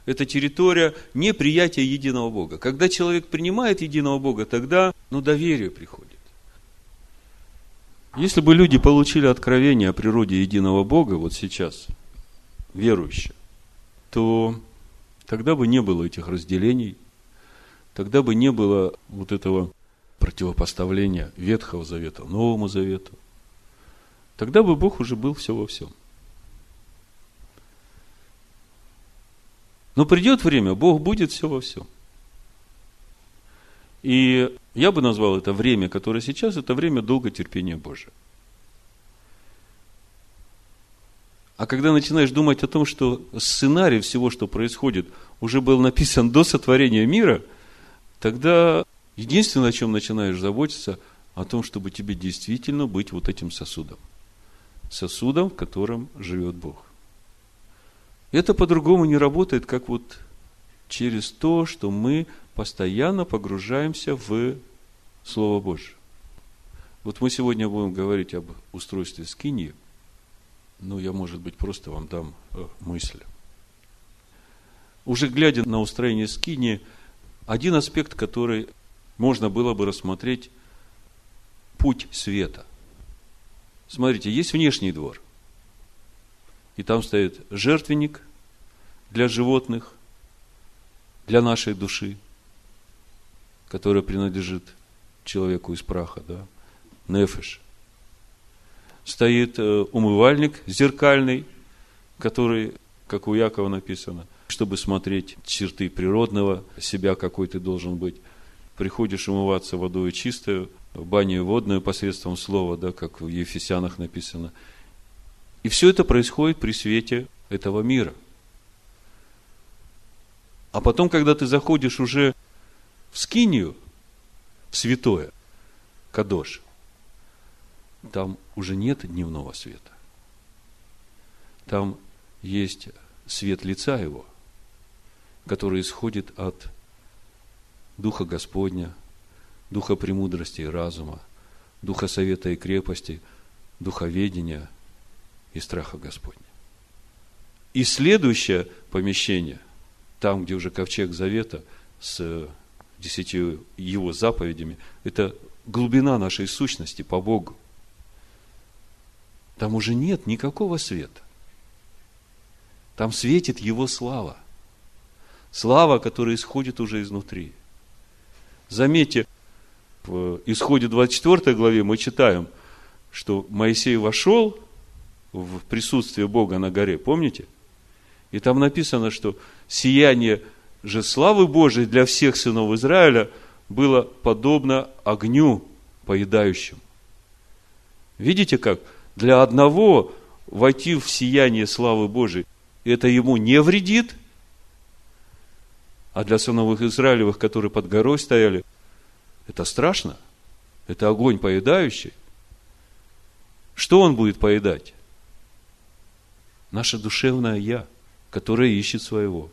Это территория неприятия единого Бога. Когда человек принимает единого Бога, тогда ну, доверие приходит. Если бы люди получили откровение о природе единого Бога вот сейчас, верующие, то Тогда бы не было этих разделений, тогда бы не было вот этого противопоставления Ветхого Завета Новому Завету. Тогда бы Бог уже был все во всем. Но придет время, Бог будет все во всем. И я бы назвал это время, которое сейчас, это время долготерпения Божия. А когда начинаешь думать о том, что сценарий всего, что происходит, уже был написан до сотворения мира, тогда единственное, о чем начинаешь заботиться, о том, чтобы тебе действительно быть вот этим сосудом. Сосудом, в котором живет Бог. Это по-другому не работает, как вот через то, что мы постоянно погружаемся в Слово Божье. Вот мы сегодня будем говорить об устройстве скинии – ну, я, может быть, просто вам дам э, мысль. Уже глядя на устроение скини, один аспект, который можно было бы рассмотреть, путь света. Смотрите, есть внешний двор. И там стоит жертвенник для животных, для нашей души, которая принадлежит человеку из праха, да, нефеш – стоит э, умывальник зеркальный, который, как у Якова написано, чтобы смотреть черты природного себя, какой ты должен быть. приходишь умываться водой чистой, в бане водную посредством слова, да, как в Ефесянах написано. И все это происходит при свете этого мира. А потом, когда ты заходишь уже в скинию, в святое, Кадош, там уже нет дневного света. Там есть свет лица его, который исходит от Духа Господня, Духа премудрости и разума, Духа совета и крепости, Духа ведения и страха Господня. И следующее помещение, там, где уже ковчег завета с десятью его заповедями, это глубина нашей сущности по Богу. Там уже нет никакого света. Там светит Его слава. Слава, которая исходит уже изнутри. Заметьте, в исходе 24 главе мы читаем, что Моисей вошел в присутствие Бога на горе, помните? И там написано, что сияние же славы Божией для всех сынов Израиля было подобно огню поедающему. Видите как? Для одного войти в сияние славы Божией, это ему не вредит, а для сыновых Израилевых, которые под горой стояли, это страшно. Это огонь поедающий. Что он будет поедать? Наше душевное «я», которое ищет своего.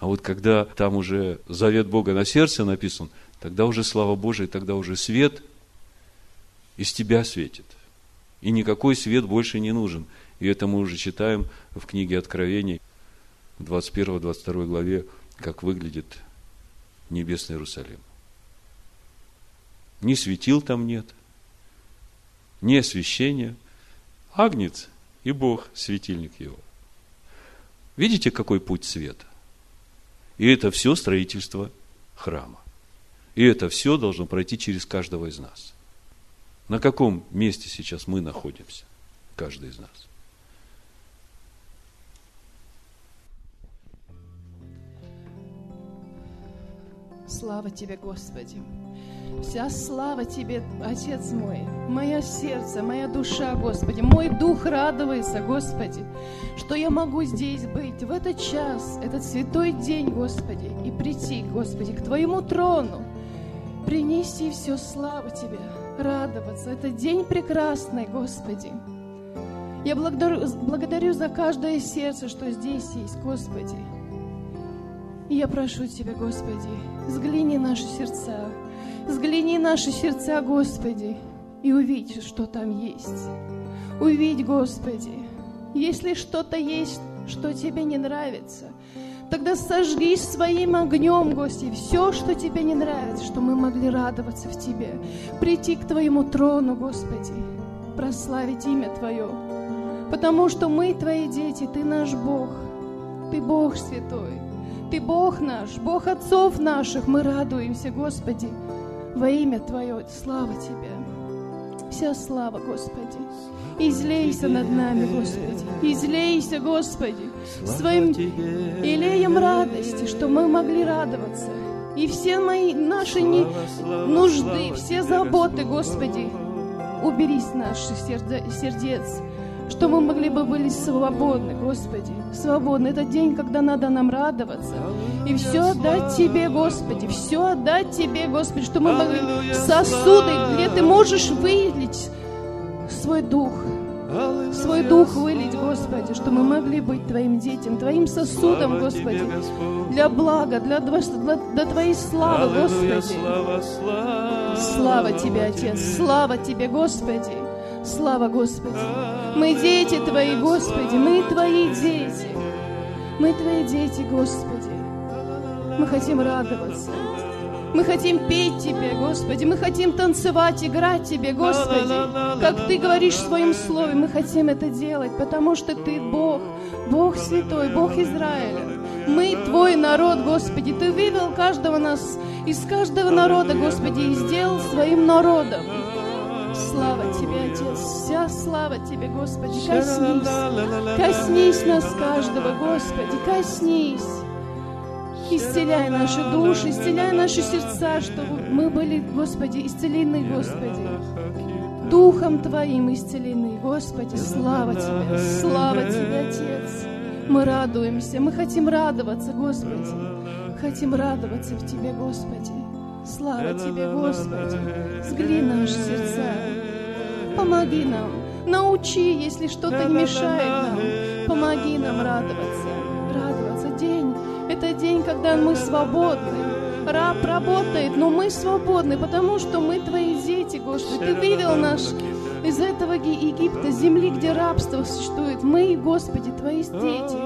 А вот когда там уже завет Бога на сердце написан, тогда уже слава Божия, тогда уже свет из тебя светит. И никакой свет больше не нужен. И это мы уже читаем в книге Откровений, в 21-22 главе, как выглядит небесный Иерусалим. Ни светил там нет, ни освящения. Агнец и Бог, светильник его. Видите, какой путь света? И это все строительство храма. И это все должно пройти через каждого из нас. На каком месте сейчас мы находимся? Каждый из нас. Слава Тебе, Господи! Вся слава Тебе, Отец мой, мое сердце, моя душа, Господи, мой дух радуется, Господи, что я могу здесь быть в этот час, этот святой день, Господи, и прийти, Господи, к Твоему трону, принести все славу Тебе, радоваться. Это день прекрасный, Господи. Я благодарю, благодарю за каждое сердце, что здесь есть, Господи. Я прошу Тебя, Господи, взгляни наши сердца, Взгляни наши сердца, Господи, и увидь, что там есть. Увидь, Господи, если что-то есть, что тебе не нравится, тогда сожги своим огнем, Господи, все, что тебе не нравится, что мы могли радоваться в Тебе, прийти к Твоему трону, Господи, прославить имя Твое, потому что мы Твои дети, Ты наш Бог, Ты Бог святой, Ты Бог наш, Бог отцов наших, мы радуемся, Господи, во имя Твое, слава Тебе. Вся слава, Господи. Излейся над нами, Господи. Излейся, Господи, своим илеем радости, что мы могли радоваться. И все мои наши не, нужды, все заботы, Господи, убери с наших сердец что мы могли бы быть свободны, Господи, свободны. Это день, когда надо нам радоваться и все отдать Тебе, Господи, все отдать Тебе, Господи, что мы могли сосуды, где Ты можешь вылить свой дух, свой дух вылить, Господи, что мы могли быть Твоим детям, Твоим сосудом, Господи, для блага, для, для, для Твоей славы, Господи. Слава Тебе, Отец, слава Тебе, Господи. Слава Господи! Мы дети Твои, Господи, мы Твои дети. Мы Твои дети, Господи. Мы хотим радоваться. Мы хотим петь Тебе, Господи. Мы хотим танцевать, играть Тебе, Господи. Как Ты говоришь в Своем Слове, мы хотим это делать, потому что Ты Бог, Бог Святой, Бог Израиля. Мы Твой народ, Господи. Ты вывел каждого нас из каждого народа, Господи, и сделал своим народом. Слава Тебе, вся слава Тебе, Господи, коснись, коснись нас каждого, Господи, коснись. Исцеляй наши души, исцеляй наши сердца, чтобы мы были, Господи, исцелены, Господи. Духом Твоим исцелены, Господи, слава Тебе, слава Тебе, Отец. Мы радуемся, мы хотим радоваться, Господи. Хотим радоваться в Тебе, Господи. Слава Тебе, Господи. Сгли наши сердца. Помоги нам. Научи, если что-то мешает нам. Помоги нам радоваться. Радоваться. День – это день, когда мы свободны. Раб работает, но мы свободны, потому что мы Твои дети, Господи. Ты вывел нас из этого Египта, земли, где рабство существует. Мы, Господи, Твои дети,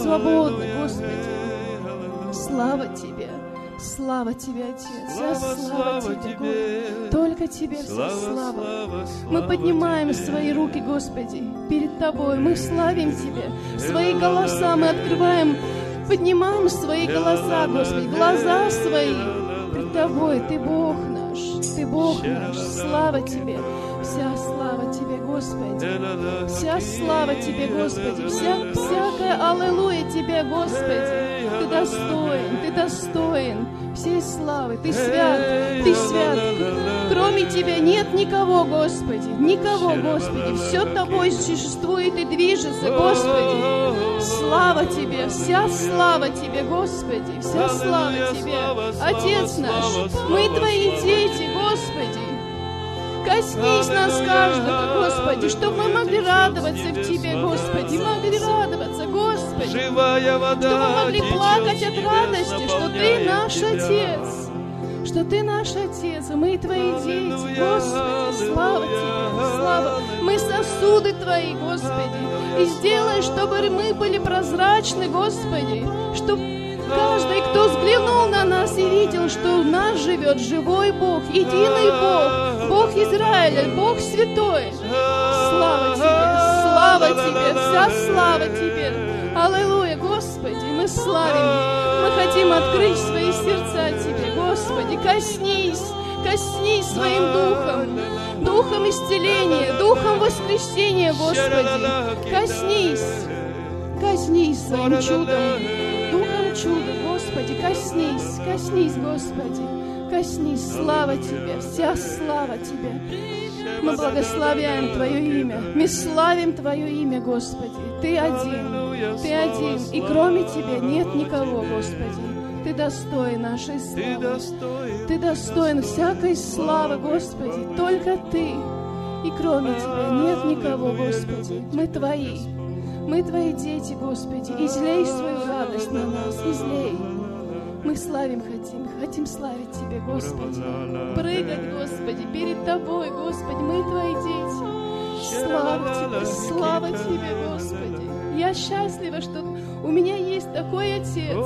свободны, Господи. Слава Тебе. Слава Тебе, Отец, вся слава Тебе, Господи. Только Тебе вся слава. Мы поднимаем свои руки, Господи, перед Тобой. Мы славим Тебе. Свои голоса мы открываем, поднимаем свои голоса, Господи, глаза свои пред Тобой. Ты Бог наш, Ты Бог наш. Слава Тебе. Вся слава Тебе, Господи. Вся слава Тебе, Господи. Вся, всякая аллилуйя Тебе, Господи. Ты достоин, Ты достоин всей славы. Ты свят, Ты свят. Кроме Тебя нет никого, Господи. Никого, Господи. Все Тобой существует и движется, Господи. Слава Тебе, вся слава Тебе, Господи. Вся слава Тебе. Отец наш, мы Твои дети. Коснись нас каждого, Господи, чтобы мы могли радоваться в Тебе, Господи, могли радоваться, Господи, чтобы мы могли плакать от радости, что Ты наш. Отец, что Ты наш Отец, мы Твои дети, Господи, слава Тебе, слава. Мы сосуды Твои, Господи, и сделай, чтобы мы были прозрачны, Господи, чтобы Каждый, кто взглянул на нас и видел, что в нас живет живой Бог, единый Бог, Бог Израиля, Бог святой. Слава Тебе, слава Тебе, вся слава Тебе. Аллилуйя, Господи, мы славим. Мы хотим открыть свои сердца Тебе, Господи. Коснись, коснись своим духом, духом исцеления, духом воскресения, Господи. Коснись, коснись своим чудом, духом чуда, Господи, коснись, коснись, Господи, коснись, слава Тебе, вся слава Тебе. Мы благословляем Твое имя, мы славим Твое имя, Господи. Ты один, Ты один, и кроме Тебя нет никого, Господи. Ты достоин нашей славы. Ты достоин всякой славы, Господи, только Ты. И кроме Тебя нет никого, Господи. Мы Твои. Мы Твои дети, Господи. Излей свою радость на нас, излей. Мы славим хотим, хотим славить Тебе, Господи. Прыгать, Господи, перед Тобой, Господи. Мы Твои дети. Слава Тебе, слава Тебе, Господи. Я счастлива, что у меня есть такой Отец.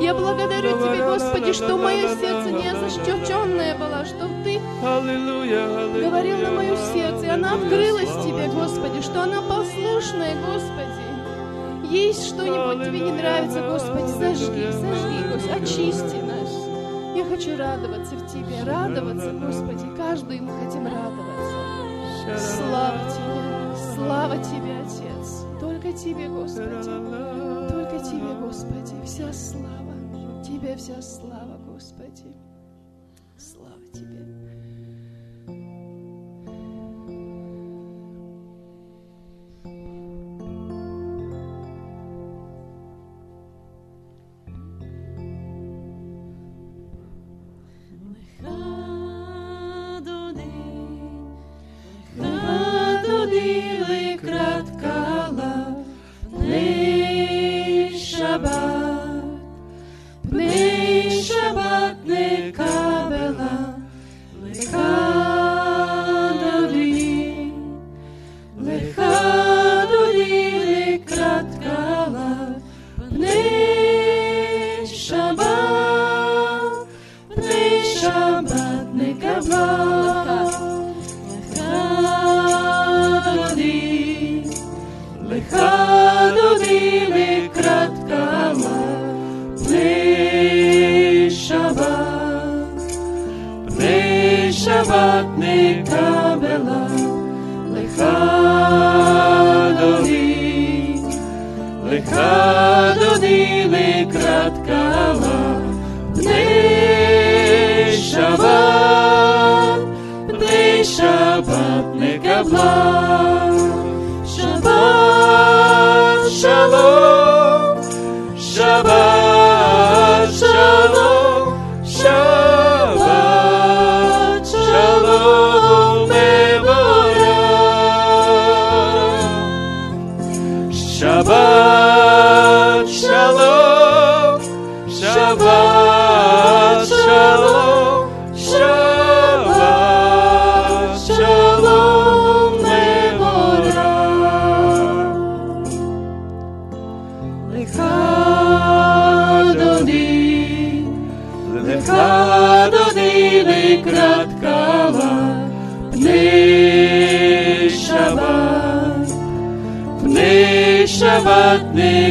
Я благодарю Тебе, Господи, что мое сердце не защеченное было, что Ты говорил на мое сердце, и она открылась Тебе, Господи, что она послушная, Господи. Есть что-нибудь Тебе не нравится, Господи, зажги, зажги, Господи, очисти нас. Я хочу радоваться в Тебе, радоваться, Господи, каждый мы хотим радоваться. Слава Тебе, слава Тебе, Отец, только Тебе, Господи, только Тебе, Господи, вся слава, Тебе вся слава, Господи, слава Тебе. above. let me